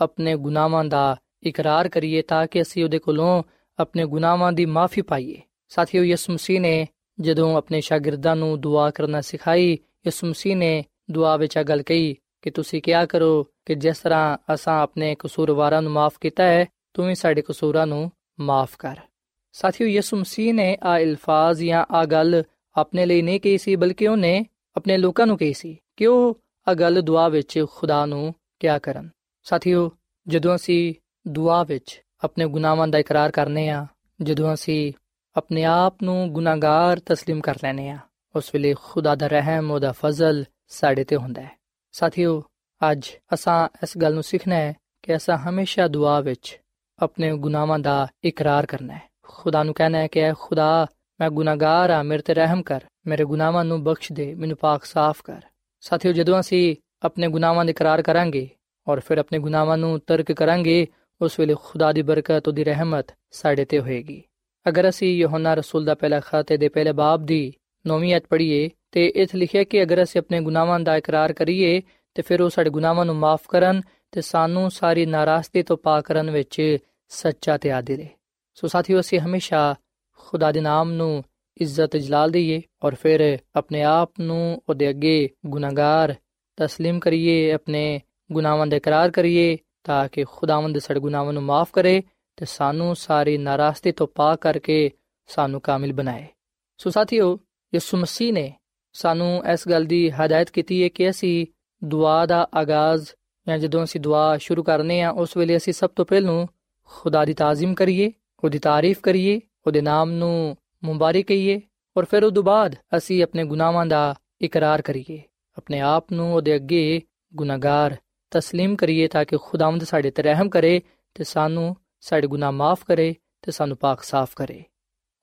S3: ਆਪਣੇ ਗੁਨਾਹਾਂ ਦਾ ਇਕਰਾਰ ਕਰੀਏ ਤਾਂ ਕਿ ਅਸੀਂ ਉਹਦੇ ਕੋਲੋਂ ਆਪਣੇ ਗੁਨਾਹਾਂ ਦੀ ਮਾਫੀ ਪਾਈਏ। ਸਾਥੀਓ, ਯਿਸੂ ਮਸੀਹ ਨੇ ਜਦੋਂ ਆਪਣੇ ਸ਼ਾਗਿਰਦਾਂ ਨੂੰ ਦੁਆ ਕਰਨਾ ਸਿਖਾਈ, ਯਿਸੂ ਮਸੀਹ ਨੇ ਦੁਆ ਵਿੱਚ ਆ ਗੱਲ ਕਹੀ ਕਿ ਤੁਸੀਂ ਕਿਹਾ ਕਰੋ ਕਿ ਜਿਸ ਤਰ੍ਹਾਂ ਅਸਾਂ ਆਪਣੇ ਕਸੂਰਵਾਰਾਂ ਨੂੰ ਮਾਫ ਕੀਤਾ ਹੈ, ਤੂੰ ਵੀ ਸਾਡੇ ਕਸੂਰਾਂ ਨੂੰ ਮਾਫ ਕਰ। ਸਾਥੀਓ, ਯਿਸੂ ਮਸੀਹ ਨੇ ਆ ਅਲਫਾਜ਼ ਜਾਂ ਆ ਗੱਲ ਆਪਣੇ ਲਈ ਨਹੀਂ ਕਹੀ ਸੀ, ਬਲਕਿ ਉਹਨੇ ਆਪਣੇ ਲੋਕਾਂ ਨੂੰ ਕਹੀ ਸੀ ਕਿ ਉਹ ਆ ਗੱਲ ਦੁਆ ਵਿੱਚ ਖੁਦਾ ਨੂੰ ਕਿਆ ਕਰਨ। ਸਾਥੀਓ, ਜਦੋਂ ਅਸੀਂ ਦੁਆ ਵਿੱਚ ਆਪਣੇ ਗੁਨਾਹਾਂ ਦਾ ਇਕਰਾਰ ਕਰਨੇ ਆ, ਜਦੋਂ ਅਸੀਂ ਆਪਣੇ ਆਪ ਨੂੰ ਗੁਨਾਹਗਾਰ تسلیم ਕਰ ਲੈਨੇ ਆ ਉਸ ਵੇਲੇ ਖੁਦਾ ਦਾ ਰਹਿਮ ਉਹਦਾ ਫਜ਼ਲ ਸਾਡੇ ਤੇ ਹੁੰਦਾ ਹੈ ਸਾਥੀਓ ਅੱਜ ਅਸਾਂ ਇਸ ਗੱਲ ਨੂੰ ਸਿੱਖਣਾ ਹੈ ਕਿ ਅਸਾਂ ਹਮੇਸ਼ਾ ਦੁਆ ਵਿੱਚ ਆਪਣੇ ਗੁਨਾਹਾਂ ਦਾ ਇਕਰਾਰ ਕਰਨਾ ਹੈ ਖੁਦਾ ਨੂੰ ਕਹਿਣਾ ਹੈ ਕਿ ਐ ਖੁਦਾ ਮੈਂ ਗੁਨਾਹਗਾਰ ਆ ਮੇਰੇ ਤੇ ਰਹਿਮ ਕਰ ਮੇਰੇ ਗੁਨਾਹਾਂ ਨੂੰ ਬਖਸ਼ ਦੇ ਮੈਨੂੰ ਪਾਕ ਸਾਫ਼ ਕਰ ਸਾਥੀਓ ਜਦੋਂ ਅਸੀਂ ਆਪਣੇ ਗੁਨਾਹਾਂ ਦਾ ਇਕਰਾਰ ਕਰਾਂਗੇ ਔਰ ਫਿਰ ਆਪਣੇ ਗੁਨਾਹਾਂ ਨੂੰ ਤਰਕ ਕਰਾਂਗੇ ਉਸ ਵੇਲੇ ਖੁਦਾ ਦੀ ਬਰਕਤ ਉਹਦੀ ਰਹਿਮਤ ਸਾਡੇ ਤੇ ਹੋਏਗੀ ਅਗਰ ਅਸੀਂ ਯੋਹਨਾ ਰਸੂਲ ਦਾ ਪਹਿਲਾ ਖਾਤੇ ਦੇ ਪਹਿਲੇ ਬਾਬ ਦੀ ਨੌਵੀਂ ਅਧ ਪੜ੍ਹੀਏ ਤੇ ਇਥੇ ਲਿਖਿਆ ਕਿ ਅਗਰ ਅਸੀਂ ਆਪਣੇ ਗੁਨਾਹਾਂ ਦਾ ਇਕਰਾਰ ਕਰੀਏ ਤੇ ਫਿਰ ਉਹ ਸਾਡੇ ਗੁਨਾਹਾਂ ਨੂੰ ਮਾਫ ਕਰਨ ਤੇ ਸਾਨੂੰ ਸਾਰੀ ਨਾਰਾਜ਼ਗੀ ਤੋਂ ਪਾਕ ਕਰਨ ਵਿੱਚ ਸੱਚਾ ਤੇ ਆਦਿਲ ਹੈ ਸੋ ਸਾਥੀਓ ਅਸੀਂ ਹਮੇਸ਼ਾ ਖੁਦਾ ਦੇ ਨਾਮ ਨੂੰ ਇੱਜ਼ਤ ਜਲਾਲ ਦਈਏ ਔਰ ਫਿਰ ਆਪਣੇ ਆਪ ਨੂੰ ਉਹਦੇ ਅੱਗੇ ਗੁਨਾਹਗਾਰ تسلیم ਕਰੀਏ ਆਪਣੇ ਗੁਨਾਹਾਂ ਦਾ ਇਕਰਾਰ ਕਰੀਏ ਤਾਂ ਕਿ ਖੁਦਾਵੰਦ ਸਾਡੇ ਗੁਨਾਹਾਂ ਨੂੰ ਮਾਫ ਕਰੇ ਤੇ ਸਾਨੂੰ ਸਾਰੀ ਨਾਰਾਜ਼ਗੀ ਤੋਂ ਪਾਕ ਕਰਕੇ ਸਾਨੂੰ ਕਾਮਿਲ ਬਣਾਏ ਸੋ ਸਾਥੀਓ ਯਿਸੂ ਮਸੀਹ ਨੇ ਸਾਨੂੰ ਇਸ ਗੱਲ ਦੀ ਹਦਾਇਤ ਕੀਤੀ ਹੈ ਕਿ ਅਸੀਂ ਦੁਆ ਦਾ ਆਗਾਜ਼ ਜਾਂ ਜਦੋਂ ਅਸੀਂ ਦੁਆ ਸ਼ੁਰੂ ਕਰਨੇ ਆ ਉਸ ਵੇਲੇ ਅਸੀਂ ਸਭ ਤੋਂ ਪਹਿਲਾਂ ਖੁਦਾ ਦੀ ਤਾਜ਼ੀਮ ਕਰੀਏ ਉਹਦੀ ਤਾਰੀਫ ਕਰੀਏ ਉਹਦੇ ਨਾਮ ਨੂੰ ਮੁਬਾਰਕ ਕਹੀਏ ਔਰ ਫਿਰ ਉਸ ਤੋਂ ਬਾਅਦ ਅਸੀਂ ਆਪਣੇ ਗੁਨਾਹਾਂ ਦਾ ਇਕਰਾਰ ਕਰੀਏ ਆਪਣੇ ਆਪ ਨੂੰ ਉਹਦੇ ਅੱਗੇ ਗੁਨਾਹਗਾਰ تسلیم ਕਰੀਏ ਤਾਂ ਕਿ ਖੁਦਾਵੰਦ ਸਾਡੇ ਤੇ ਰਹਿਮ ਕਰੇ ਤੇ ਸਾਨੂੰ ਸਾਡੇ ਗੁਨਾਹ ਮਾਫ ਕਰੇ ਤੇ ਸਾਨੂੰ ਪਾਕ ਸਾਫ਼ ਕਰੇ।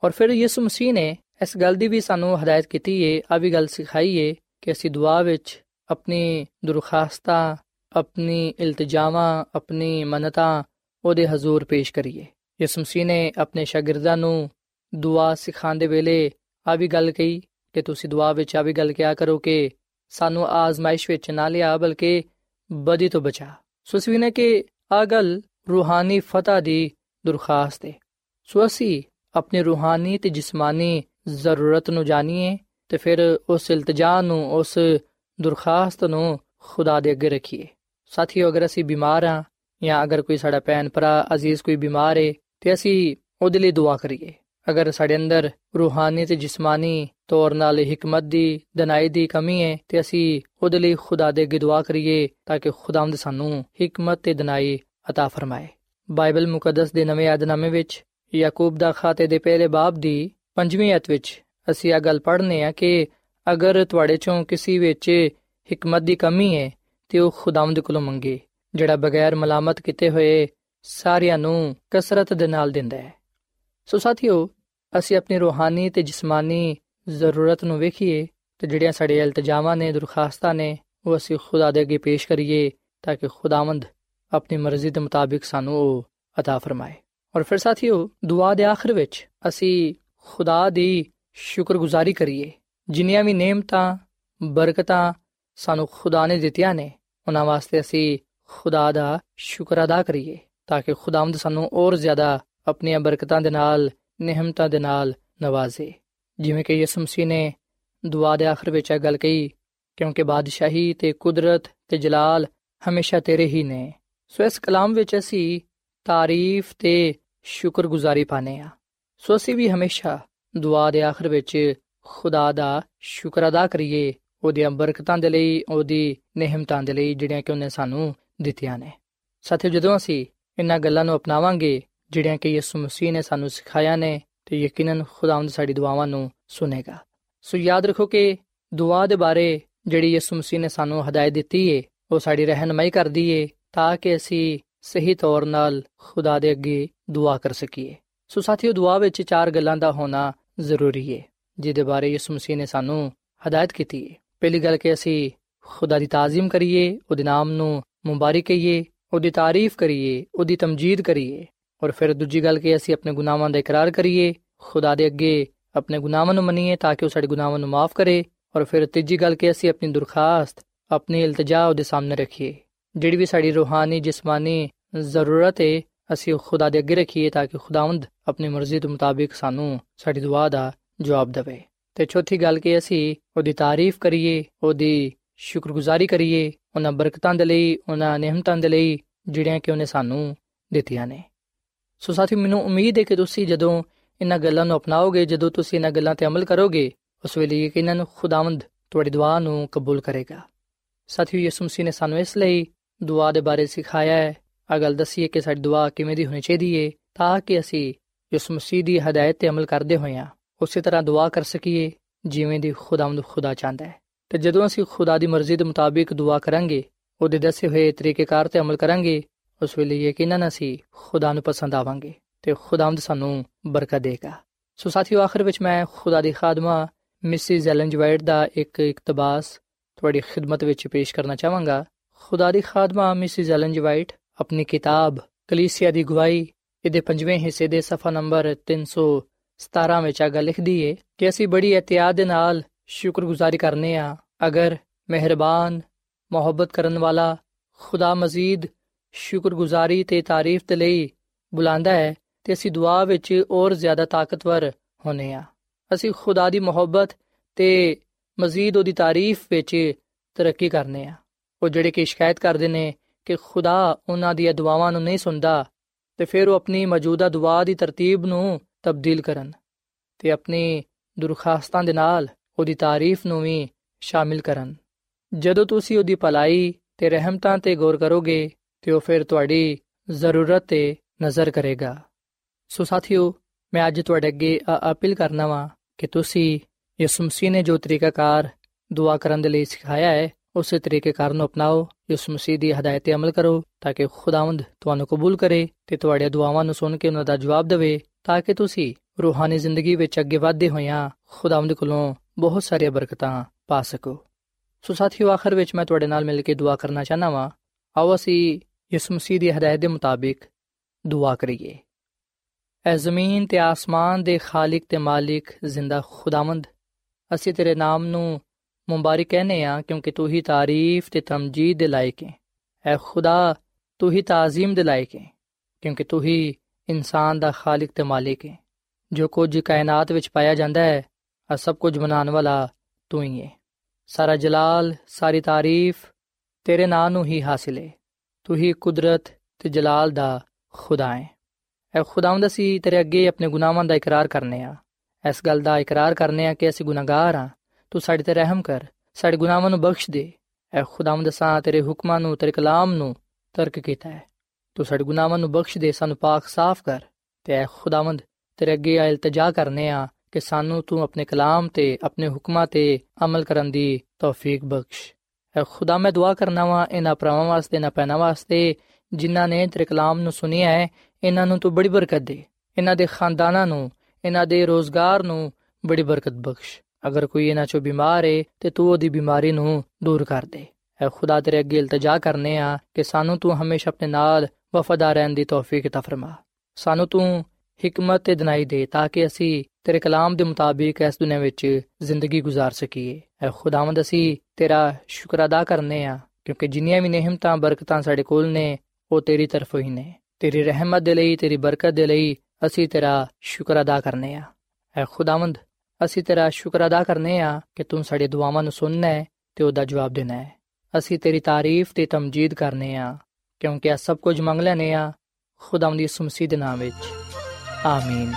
S3: ਔਰ ਫਿਰ ਯਿਸੂ ਮਸੀਹ ਨੇ ਇਸ ਗੱਲ ਦੀ ਵੀ ਸਾਨੂੰ ਹਦਾਇਤ ਕੀਤੀ ਏ ਆ ਵੀ ਗੱਲ ਸਿਖਾਈ ਏ ਕਿ ਅਸੀਂ ਦੁਆ ਵਿੱਚ ਆਪਣੀ ਦਰਖਾਸਤਾਂ, ਆਪਣੀ ਇਲਤਜਾਮਾਂ ਆਪਣੀ ਮੰਨਤਾਂ ਉਹਦੇ ਹਜ਼ੂਰ ਪੇਸ਼ ਕਰੀਏ। ਯਿਸੂ ਮਸੀਹ ਨੇ ਆਪਣੇ ਸ਼ਾਗਿਰਦਾਂ ਨੂੰ ਦੁਆ ਸਿਖਾਉਂਦੇ ਵੇਲੇ ਆ ਵੀ ਗੱਲ ਕਹੀ ਕਿ ਤੁਸੀਂ ਦੁਆ ਵਿੱਚ ਆ ਵੀ ਗੱਲ ਕਿਹਾ ਕਰੋ ਕਿ ਸਾਨੂੰ ਆਜ਼ਮਾਇਸ਼ ਵਿੱਚ ਨਾ ਲਿਆ ਬਲਕਿ ਬਦੀ ਤੋਂ ਬਚਾ। ਸੋ ਅਸੀਂ ਨੇ ਕਿ ਆ ਗੱਲ ਰੂਹਾਨੀ ਫਤਹ ਦੀ ਦਰਖਾਸਤ ਹੈ। ਸੋ ਅਸੀਂ ਆਪਣੀ ਰੂਹਾਨੀ ਤੇ ਜਿਸਮਾਨੀ ਜ਼ਰੂਰਤ ਨੂੰ ਜਾਣੀਏ ਤੇ ਫਿਰ ਉਸ ਇਲਤਜਾ ਨੂੰ, ਉਸ ਦਰਖਾਸਤ ਨੂੰ ਖੁਦਾ ਦੇ ਅੱਗੇ ਰੱਖੀਏ। ਸਾਥੀਓ, ਅਗਰ ਅਸੀਂ ਬਿਮਾਰ ਹਾਂ ਜਾਂ ਅਗਰ ਕੋਈ ਸਾਡਾ ਭੈਣ ਭਰਾ ਅਜ਼ੀਜ਼ ਕੋਈ ਬਿਮਾਰ ਹੈ ਤੇ ਅਸੀਂ ਉਹਦੇ ਲਈ ਦੁਆ ਕਰੀਏ। ਅਗਰ ਸਾਡੇ ਅੰਦਰ ਰੂਹਾਨੀ ਤੇ ਜਿਸਮਾਨੀ ਤੌਰ ਨਾਲ ਹਕਮਤ ਦੀ, ਦਨਾਈ ਦੀ ਕਮੀ ਹੈ ਤੇ ਅਸੀਂ ਉਹਦੇ ਲਈ ਖੁਦਾ ਦੇ ਅੱਗੇ ਦੁਆ ਕਰੀਏ ਤਾਂ ਕਿ ਖੁਦਾਵੰਦ ਸਾਨੂੰ ਹਕਮਤ ਤੇ ਦਨਾਈ عطا ਫਰਮਾਏ ਬਾਈਬਲ ਮੁਕੱਦਸ ਦੇ ਨਵੇਂ ਆਦਨਾਮੇ ਵਿੱਚ ਯਾਕੂਬ ਦਾ ਖਾਤੇ ਦੇ ਪਹਿਲੇ ਬਾਬ ਦੀ ਪੰਜਵੀਂ ਅਧ ਵਿੱਚ ਅਸੀਂ ਇਹ ਗੱਲ ਪੜ੍ਹਨੇ ਆ ਕਿ ਅਗਰ ਤੁਹਾਡੇ ਚੋਂ ਕਿਸੇ ਵਿੱਚ ਹਕਮਤ ਦੀ ਕਮੀ ਹੈ ਤੇ ਉਹ ਖੁਦਾਵੰਦ ਕੋਲੋਂ ਮੰਗੇ ਜਿਹੜਾ ਬਗੈਰ ਮਲਾਮਤ ਕੀਤੇ ਹੋਏ ਸਾਰਿਆਂ ਨੂੰ ਕਸਰਤ ਦੇ ਨਾਲ ਦਿੰਦਾ ਹੈ ਸੋ ਸਾਥੀਓ ਅਸੀਂ ਆਪਣੀ ਰੂਹਾਨੀ ਤੇ ਜਿਸਮਾਨੀ ਜ਼ਰੂਰਤ ਨੂੰ ਵੇਖੀਏ ਤੇ ਜਿਹੜੀਆਂ ਸਾਡੇ ਇਲਤਜਾਮਾਂ ਨੇ ਦਰਖਾਸਤਾਂ ਨੇ ਉਹ ਅਸੀਂ ਖੁਦਾ ਦੇ ਅੱਗੇ ਪੇਸ਼ ਕਰੀਏ ਤਾਂ ਕਿ ਖੁਦਾਵੰਦ ਆਪਣੀ ਮਰਜ਼ੀ ਦੇ ਮੁਤਾਬਿਕ ਸਾਨੂੰ ਉਹ عطا ਫਰਮਾਏ ਔਰ ਫਿਰ ਸਾਥੀਓ ਦੁਆ ਦੇ ਆਖਰ ਵਿੱਚ ਅਸੀਂ ਖੁਦਾ ਦੀ ਸ਼ੁਕਰਗੁਜ਼ਾਰੀ ਕਰੀਏ ਜਿੰਨੀਆਂ ਵੀ ਨੇਮਤਾਂ ਬਰਕਤਾਂ ਸਾਨੂੰ ਖੁਦਾ ਨੇ ਦਿੱਤੀਆਂ ਨੇ ਉਹਨਾਂ ਵਾਸਤੇ ਅਸੀਂ ਖੁਦਾ ਦਾ ਸ਼ੁਕਰ ਅਦਾ ਕਰੀਏ ਤਾਂ ਕਿ ਖੁਦਾਵੰਦ ਸਾਨੂੰ ਹੋਰ ਜ਼ਿਆਦਾ ਆਪਣੀਆਂ ਬਰਕਤਾਂ ਦੇ ਨਾਲ ਨਿਹਮਤਾਂ ਦੇ ਨਾਲ ਨਵਾਜ਼ੇ ਜਿਵੇਂ ਕਿ ਯਿਸੂ ਮਸੀਹ ਨੇ ਦੁਆ ਦੇ ਆਖਰ ਵਿੱਚ ਇਹ ਗੱਲ ਕਹੀ ਕਿਉਂਕਿ ਬਾਦਸ਼ਾਹੀ ਤੇ ਕੁਦਰਤ ਤੇ ਜਲਾਲ ਹਮੇਸ਼ਾ ਤੇਰੇ ਹੀ ਨੇ ਸੋ ਇਸ ਕਲਾਮ ਵਿੱਚ ਅਸੀਂ ਤਾਰੀਫ ਤੇ ਸ਼ੁਕਰਗੁਜ਼ਾਰੀ ਪਾਣੇ ਆ ਸੋ ਅਸੀਂ ਵੀ ਹਮੇਸ਼ਾ ਦੁਆ ਦੇ ਆਖਰ ਵਿੱਚ ਖੁਦਾ ਦਾ ਸ਼ੁਕਰ ਅਦਾ ਕਰੀਏ, ਉਹਦੀਆਂ ਬਰਕਤਾਂ ਦੇ ਲਈ, ਉਹਦੀ ਨਿਹਮਤਾਂ ਦੇ ਲਈ ਜਿਹੜੀਆਂ ਕਿ ਉਹਨੇ ਸਾਨੂੰ ਦਿੱਤੀਆਂ ਨੇ। ਸਾਥੀਓ, ਜਦੋਂ ਅਸੀਂ ਇਹਨਾਂ ਗੱਲਾਂ ਨੂੰ ਅਪਣਾਵਾਂਗੇ, ਜਿਹੜੀਆਂ ਕਿ ਯਿਸੂ ਮਸੀਹ ਨੇ ਸਾਨੂੰ ਸਿਖਾਇਆ ਨੇ, ਤੇ ਯਕੀਨਨ ਖੁਦਾਵੰਦ ਸਾਡੀ ਦੁਆਵਾਂ ਨੂੰ ਸੁਨੇਗਾ। ਸੋ ਯਾਦ ਰੱਖੋ ਕਿ ਦੁਆ ਦੇ ਬਾਰੇ ਜਿਹੜੀ ਯਿਸੂ ਮਸੀਹ ਨੇ ਸਾਨੂੰ ਹਦਾਇਤ ਦਿੱਤੀ ਏ, ਉਹ ਸਾਡੀ ਰਹਿਨਮਾਈ ਕਰਦੀ ਏ ਤਾਂ ਕਿ ਅਸੀਂ ਸਹੀ ਤੌਰ ਨਾਲ ਖੁਦਾ ਦੇ ਅੱਗੇ ਦੁਆ ਕਰ ਸਕੀਏ। ਸੋ ਸਾਥੀਓ, ਦੁਆ ਵਿੱਚ ਚਾਰ ਗੱਲਾਂ ਦਾ ਹੋਣਾ ਜ਼ਰੂਰੀ ਹੈ ਜਿਹਦੇ ਬਾਰੇ ਯਿਸੂ ਮਸੀਹ ਨੇ ਸਾਨੂੰ ਹਦਾਇਤ ਕੀਤੀ ਹੈ ਪਹਿਲੀ ਗੱਲ ਕਿ ਅਸੀਂ ਖੁਦਾ ਦੀ ਤਾਜ਼ੀਮ ਕਰੀਏ, ਉਹਦੇ ਨਾਮ ਨੂੰ ਮੁਬਾਰਕ ਕਹੀਏ, ਉਹਦੀ ਤਾਰੀਫ ਕਰੀਏ, ਉਹਦੀ ਤਮਜੀਦ ਕਰੀਏ। ਔਰ ਫਿਰ ਦੂਜੀ ਗੱਲ ਕਿ ਅਸੀਂ ਆਪਣੇ ਗੁਨਾਹਾਂ ਦਾ ਇਕਰਾਰ ਕਰੀਏ, ਖੁਦਾ ਦੇ ਅੱਗੇ ਆਪਣੇ ਗੁਨਾਹਾਂ ਨੂੰ ਮੰਨੀਏ ਤਾਂ ਕਿ ਉਹ ਸਾਡੇ ਗੁਨਾਹਾਂ ਨੂੰ ਮਾਫ ਕਰੇ। ਔਰ ਫਿਰ ਤੀਜੀ ਗੱਲ ਕਿ ਅਸੀਂ ਆਪਣੀ ਦਰਖਾਸਤ, ਆਪਣੀ ਇਲਤਜਾ ਉਹਦੇ ਸਾਹਮਣੇ ਰੱਖੀਏ। ਜਿਹੜੀ ਵੀ ਸਾਡੀ ਰੂਹਾਨੀ, ਜਿਸਮਾਨੀ ਜ਼ਰੂਰਤ ਹੈ ਅਸੀਂ ਉਹ ਖੁਦਾ ਦੇ ਅੱਗੇ ਰੱਖੀਏ ਤਾਂ ਕਿ ਖੁਦਾਵੰਦ ਆਪਣੀ ਮਰਜ਼ੀ ਦੇ ਮੁਤਾਬਿਕ ਸਾਨੂੰ ਸਾਡੀ ਦੁਆ ਦਾ ਜਵਾਬ ਦੇਵੇ। ਤੇ ਚੌਥੀ ਗੱਲ ਕਿ ਅਸੀਂ ਉਹਦੀ ਤਾਰੀਫ ਕਰੀਏ, ਉਹਦੀ ਸ਼ੁਕਰਗੁਜ਼ਾਰੀ ਕਰੀਏ, ਉਹਨਾਂ ਬਰਕਤਾਂ ਦੇ ਲਈ, ਉਹਨਾਂ ਨਿਹਮਤਾਂ ਦੇ ਲਈ ਜਿਹੜੀਆਂ ਕਿ ਉਹਨੇ ਸਾਨੂੰ ਦਿੱਤੀਆਂ ਨੇ। ਸੋ ਸਾਥੀ ਮੈਨੂੰ ਉਮੀਦ ਹੈ ਕਿ ਤੁਸੀਂ ਜਦੋਂ ਇਹਨਾਂ ਗੱਲਾਂ ਨੂੰ ਅਪਣਾਓਗੇ, ਜਦੋਂ ਤੁਸੀਂ ਇਹਨਾਂ ਗੱਲਾਂ ਤੇ ਅਮਲ ਕਰੋਗੇ, ਉਸ ਵੇਲੇ ਯਕੀਨਨ ਖੁਦਾਵੰਦ ਤੁਹਾਡੀ ਦੁਆ ਨੂੰ ਕਬੂਲ ਕਰੇਗਾ। ਸਾਥੀਓ, ਯਿਸੂ ਮਸੀਹ ਨੇ ਸਾਨੂੰ ਇਸ ਲਈ ਦੁਆ ਦੇ ਬਾਰੇ ਸਿਖਾਇਆ ਹੈ। ਆ ਗੱਲ ਦੱਸੀ ਹੈ ਕਿ ਸਾਡੀ ਦੁਆ ਕਿਵੇਂ ਦੀ ਹੋਣੀ ਚਾਹੀਦੀ ਹੈ ਤਾਂ ਕਿ ਅਸੀਂ ਯਿਸੂ ਮਸੀਹ ਦੀ ਹਦਾਇਤ ਤੇ ਅਮਲ ਕਰਦੇ ਹੋਈਆਂ ਉਸੇ ਤਰ੍ਹਾਂ ਦੁਆ ਕਰ ਸਕੀਏ, ਜਿਵੇਂ ਦੀ ਖੁਦਾਵੰਦ ਖੁਦਾ ਚਾਹੁੰਦਾ ਹੈ। ਤੇ ਜਦੋਂ ਅਸੀਂ ਖੁਦਾ ਦੀ ਮਰਜ਼ੀ ਦੇ ਮੁਤਾਬਿਕ ਦੁਆ ਕਰਾਂਗੇ, ਉਹਦੇ ਦੱਸੇ ਹੋਏ ਤਰੀਕੇਕਾਰ ਤੇ ਅਮਲ ਕਰਾਂਗੇ, ਉਸ ਵੇਲੇ ਯਕੀਨਨ ਅਸੀਂ ਖੁਦਾ ਨੂੰ ਪਸੰਦ ਆਵਾਂਗੇ ਤੇ ਖੁਦਾਵੰਦ ਸਾਨੂੰ ਬਰਕਤ ਦੇਗਾ। ਸੋ ਸਾਥੀਓ, ਆਖਰ ਵਿੱਚ ਮੈਂ ਖੁਦਾ ਦੀ ਖਾਦਮਾ, ਮਿਸਿਸ ਐਲਨ ਜਵਾਈਟ ਦਾ ਇੱਕ ਇਕਤਬਾਸ ਤੁਹਾਡੀ ਖਿਦਮਤ ਵਿੱਚ ਪੇਸ਼ ਕਰਨਾ ਚਾਹਾਂਗਾ। ਖੁਦਾ ਦੀ ਖਾਦਮਾ ਮਿਸਿਸ ਐਲਨ ਜਵਾਈਟ ਆਪਣੀ ਕਿਤਾਬ ਕਲੀਸਿਆ ਦੀ ਗਵਾਹੀ, ਇਹਦੇ ਪੰਜਵੇਂ ਹਿੱਸੇ ਦੇ ਸਫਾ ਨੰਬਰ 317 ਵਿੱਚ ਆ ਗੱਲ ਲਿਖਦੀ ਏ ਕਿ ਅਸੀਂ ਬੜੀ ਇhtiyat ਦੇ ਨਾਲ ਸ਼ੁਕਰਗੁਜ਼ਾਰੀ ਕਰਨੇ ਆ, ਅਗਰ ਮਿਹਰਬਾਨ, ਮੁਹੱਬਤ ਕਰਨ ਵਾਲਾ ਖੁਦਾ ਮਜ਼ੀਦ ਸ਼ੁਕਰਗੁਜ਼ਾਰੀ ਤੇ ਤਾਰੀਫ ਦੇ ਲਈ ਬੁਲਾਉਂਦਾ ਹੈ, ਤੇ ਅਸੀਂ ਦੁਆ ਵਿੱਚ ਹੋਰ ਜ਼ਿਆਦਾ ਤਾਕਤਵਰ ਹੋਨੇ ਆ। ਅਸੀਂ ਖੁਦਾ ਦੀ ਮੁਹੱਬਤ ਤੇ ਮਜ਼ੀਦ ਉਹਦੀ ਤਾਰੀਫ ਵਿੱਚ ਤਰੱਕੀ ਕਰਨੇ ਆ। ਉਹ ਜਿਹੜੇ ਕਿ ਸ਼ਿਕਾਇਤ ਕਰਦੇ ਨੇ ਕਿ ਖੁਦਾ ਉਹਨਾਂ ਦੀਆਂ ਦੁਆਵਾਂ ਨੂੰ ਨਹੀਂ ਸੁਣਦਾ, ਤੇ ਫਿਰ ਉਹ ਆਪਣੀ ਮੌਜੂਦਾ ਦੁਆ ਦੀ ਤਰਤੀਬ ਨੂੰ ਤਬਦੀਲ ਕਰਨ ਤੇ ਆਪਣੀ ਦਰਖਾਸਤਾਂ ਦੇ ਨਾਲ ਉਹਦੀ ਤਾਰੀਫ ਨੂੰ ਵੀ ਸ਼ਾਮਿਲ ਕਰਨ। ਜਦੋਂ ਤੁਸੀਂ ਉਹਦੀ ਭਲਾਈ ਤੇ ਰਹਿਮਤਾਂ ਤੇ ਗੌਰ ਕਰੋਗੇ, ਤੇ ਉਹ ਫਿਰ ਤੁਹਾਡੀ ਜ਼ਰੂਰਤ ਤੇ ਨਜ਼ਰ ਕਰੇਗਾ। ਸੋ ਸਾਥੀਓ, ਮੈਂ ਅੱਜ ਤੁਹਾਡੇ ਅੱਗੇ ਅਪੀਲ ਕਰਨਾ ਵਾਂ ਕਿ ਤੁਸੀਂ ਯਿਸੂ ਮਸੀਹ ਨੇ ਜੋ ਤਰੀਕਾਕਾਰ ਦੁਆ ਕਰਨ ਦੇ ਲਈ ਸਿਖਾਇਆ ਹੈ ਉਸੇ ਤਰੀਕੇ ਕਾਰਨ ਅਪਣਾਓ, ਇਸ ਮਸੀਹ ਦੀ ਹਦਾਇਤ ਤੇ ਅਮਲ ਕਰੋ, ਤਾਂ ਕਿ ਖੁਦਾਵੰਦ ਤੁਹਾਨੂੰ ਕਬੂਲ ਕਰੇ ਤੇ ਤੁਹਾਡੀਆਂ ਦੁਆਵਾਂ ਨੂੰ ਸੁਣ ਕੇ ਉਹਨਾਂ ਦਾ ਜਵਾਬ ਦੇਵੇ, ਤਾਂ ਕਿ ਤੁਸੀਂ ਰੂਹਾਨੀ ਜ਼ਿੰਦਗੀ ਵਿੱਚ ਅੱਗੇ ਵਧਦੇ ਹੋਇਆਂ ਖੁਦਾਵੰਦ ਕੋਲੋਂ ਬਹੁਤ ਸਾਰੀਆਂ ਬਰਕਤਾਂ ਪਾ ਸਕੋ। ਸੋ ਸਾਥੀਓ, ਆਖਰ ਵਿੱਚ ਮੈਂ ਤੁਹਾਡੇ ਨਾਲ ਮਿਲ ਕੇ ਦੁਆ ਕਰਨਾ ਚਾਹਨਾ ਵਾਂ। ਆਓ ਅਸੀਂ ਇਸ ਮਸੀਹ ਦੀ ਹਦਾਇਤ ਦੇ ਮੁਤਾਬਿਕ ਦੁਆ ਕਰੀਏ। ਐ ਜ਼ਮੀਨ ਤੇ ਆਸਮਾਨ ਦੇ ਖਾਲਕ ਤੇ ਮਾਲਿਕ ਜ਼ਿੰਦਾ ਖੁਦਾਵੰਦ, ਅਸੀਂ ਤੇਰੇ ਨਾਮ ਨੂੰ ਮੁਬਾਰਕ ਕਹਨੇ ਆ, ਕਿਉਂਕਿ ਤੂੰ ਹੀ ਤਾਰੀਫ ਤੇ ਤਮਜੀਦ ਦੇ ਲਾਇਕ ਹੈ ਐ ਖੁਦਾ, ਤੂੰ ਹੀ ਤਾਜ਼ੀਮ ਦੇ ਲਾਇਕ ਹੈ ਕਿਉਂਕਿ ਤੂੰ ਹੀ ਇਨਸਾਨ ਦਾ ਖਾਲਕ ਤੇ ਮਾਲਿਕ ਹੈ ਜੋ ਕੁਝ ਕਾਇਨਾਤ ਵਿੱਚ ਪਾਇਆ ਜਾਂਦਾ ਹੈ, ਆ ਸਭ ਕੁਝ ਬਣਾਉਣ ਵਾਲਾ ਤੂੰ ਹੀ ਹੈ ਸਾਰਾ ਜਲਾਲ, ਸਾਰੀ ਤਾਰੀਫ ਤੇਰੇ ਨਾਂ ਨੂੰ ਹੀ ਹਾਸਿਲ ਹੈ ਤੂੰ ਹੀ ਕੁਦਰਤ ਤੇ ਜਲਾਲ ਦਾ ਖੁਦਾ ਹੈ ਐ ਖੁਦਾਵੰਦ ਅਸੀਂ ਤੇਰੇ ਅੱਗੇ ਆਪਣੇ ਗੁਨਾਹਾਂ ਦਾ ਇਕਰਾਰ ਕਰਨੇ ਆ। ਇਸ ਗੱਲ ਦਾ ਇਕਰਾਰ ਕਰਨੇ ਆ ਕਿ ਅਸੀਂ ਗੁਨਾਹਗਾਰ ਆ। ਤੂੰ ਸਾਡੇ ਤੇ ਰਹਿਮ ਕਰ, ਸਾਡੇ ਗੁਨਾਹਾਂ ਨੂੰ ਬਖਸ਼ ਦੇ। ਐ ਖੁਦਾਵੰਦ ਸਾਂ ਤੇਰੇ ਹੁਕਮਾਂ ਨੂੰ, ਤੇਰੇ ਕਲਾਮ ਨੂੰ ਤਰਕ ਕੀਤਾ ਹੈ। ਤੂੰ ਸਾਡੇ ਗੁਨਾਹਾਂ ਨੂੰ ਬਖਸ਼ ਦੇ, ਸਾਨੂੰ ਪਾਕ ਸਾਫ਼ ਕਰ। ਤੇ ਐ ਖੁਦਾਵੰਦ, ਤੇਰੇ ਅੱਗੇ ਆ ਇਲਤਜਾ ਕਰਨੇ ਆ ਕਿ ਸਾਨੂੰ ਤੂੰ ਆਪਣੇ ਕਲਾਮ ਤੇ, ਆਪਣੇ ਹੁਕਮਾਂ ਤੇ ਅਮਲ ਕਰਨ ਦੀ ਤੌਫੀਕ ਬਖਸ਼। ਐ ਖੁਦਾ, ਮੈਂ ਦੁਆ ਕਰਨਾ ਵਾਂ ਇਹਨਾਂ ਭਰਾਵਾਂ ਵਾਸਤੇ ਨਾ ਪੈਣਾ ਵਾਸਤੇ, ਜਿਨ੍ਹਾਂ ਨੇ ਤੇਰੇ ਕਲਾਮ ਨੂੰ ਸੁਨਿਆ ਹੈ, ਇਹਨਾਂ ਨੂੰ ਤੂੰ ਬੜੀ ਬਰਕਤ ਦੇ। ਇਹਨਾਂ ਦੇ ਖਾਨਦਾਨਾਂ ਨੂੰ, ਇਹਨਾਂ ਦੇ ਰੋਜ਼ਗਾਰ ਨੂੰ ਬੜੀ ਬਰਕਤ ਬਖਸ਼। ਅਗਰ ਕੋਈ ਇਹਨਾਂ ਚੋਂ ਬਿਮਾਰ ਹੈ ਤੇ ਤੂੰ ਉਹਦੀ ਬਿਮਾਰੀ ਨੂੰ ਦੂਰ ਕਰ ਦੇ ਐ ਖੁਦਾ ਤੇਰੇ ਅੱਗੇ ਇਲਤਜਾ ਕਰਨੇ ਆ ਕਿ ਸਾਨੂੰ ਤੂੰ ਹਮੇਸ਼ਾ ਆਪਣੇ ਨਾਲ ਵਫਾਦਾਰ ਰਹਿਣ ਦੀ ਤੌਫੀਕ عطا ਫਰਮਾ ਸਾਨੂੰ ਤੂੰ ਹਕਮਤ ਤੇ ਦਿਨਾਈ ਦੇ ਤਾਂ ਕਿ ਅਸੀਂ ਤੇਰੇ ਕਲਾਮ ਦੇ ਮੁਤਾਬਿਕ ਇਸ ਦੁਨੀਆਂ ਵਿੱਚ ਜ਼ਿੰਦਗੀ گزار ਸਕੀਏ ਐ ਖੁਦਾਵੰਦ ਅਸੀਂ ਤੇਰਾ ਸ਼ੁਕਰ ਅਦਾ ਕਰਨੇ ਆ ਕਿਉਂਕਿ ਜਿੰਨੀਆਂ ਵੀ ਨਿਹਮਤਾਂ ਬਰਕਤਾਂ ਸਾਡੇ ਕੋਲ ਨੇ ਉਹ ਤੇਰੀ ਤਰਫੋਂ ਹੀ ਨੇ ਤੇਰੀ ਰਹਿਮਤ ਦੇ ਲਈ ਤੇਰੀ ਬਰਕਤ ਦੇ ਲਈ ਅਸੀਂ ਤੇਰਾ ਸ਼ੁਕਰ ਅਦਾ ਕਰਨੇ ਆ ਐ ਖੁਦਾਵੰਦ ਅਸੀਂ ਤੇਰਾ ਸ਼ੁਕਰ ਅਦਾ ਕਰਨੇ ਆ ਕਿ ਤੂੰ ਸਾਡੇ ਦੁਆਵਾਂ ਨੂੰ ਸੁਣਨਾ ਹੈ ਤੇ ਉਹਦਾ ਜਵਾਬ ਦੇਣਾ ਹੈ ਅਸੀਂ ਤੇਰੀ ਤਾਰੀਫ ਤੇ ਤਮਜੀਦ ਕਰਨੇ ਆ, ਕਿਉਂਕਿ ਇਹ ਸਭ ਕੁਝ ਮੰਗ ਲੈਨੇ ਆ, ਖੁਦਾਵੰਦ ਦੀ ਮਸੀਹ ਦੇ ਨਾਮ ਵਿੱਚ। ਆਮੀਨ।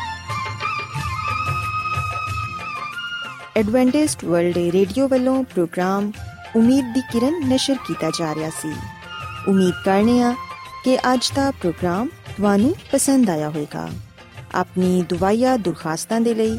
S2: ਐਡਵੈਂਟਿਸਟ ਵਰਲਡ ਰੇਡੀਓ ਵੱਲੋਂ ਪ੍ਰੋਗਰਾਮ ਉਮੀਦ ਦੀ ਕਿਰਨ ਨਿਸ਼ਰ ਕੀਤਾ ਜਾ ਰਿਹਾ ਸੀ। ਉਮੀਦ ਕਰਨੇ ਆ ਕਿ ਅੱਜ ਦਾ ਪ੍ਰੋਗਰਾਮ ਤੁਹਾਨੂੰ ਪਸੰਦ ਆਇਆ ਹੋਵੇਗਾ। ਆਪਣੀ ਦੁਆਇਆ ਦੁਰਖਾਸਤਾਂ ਦੇ ਲਈ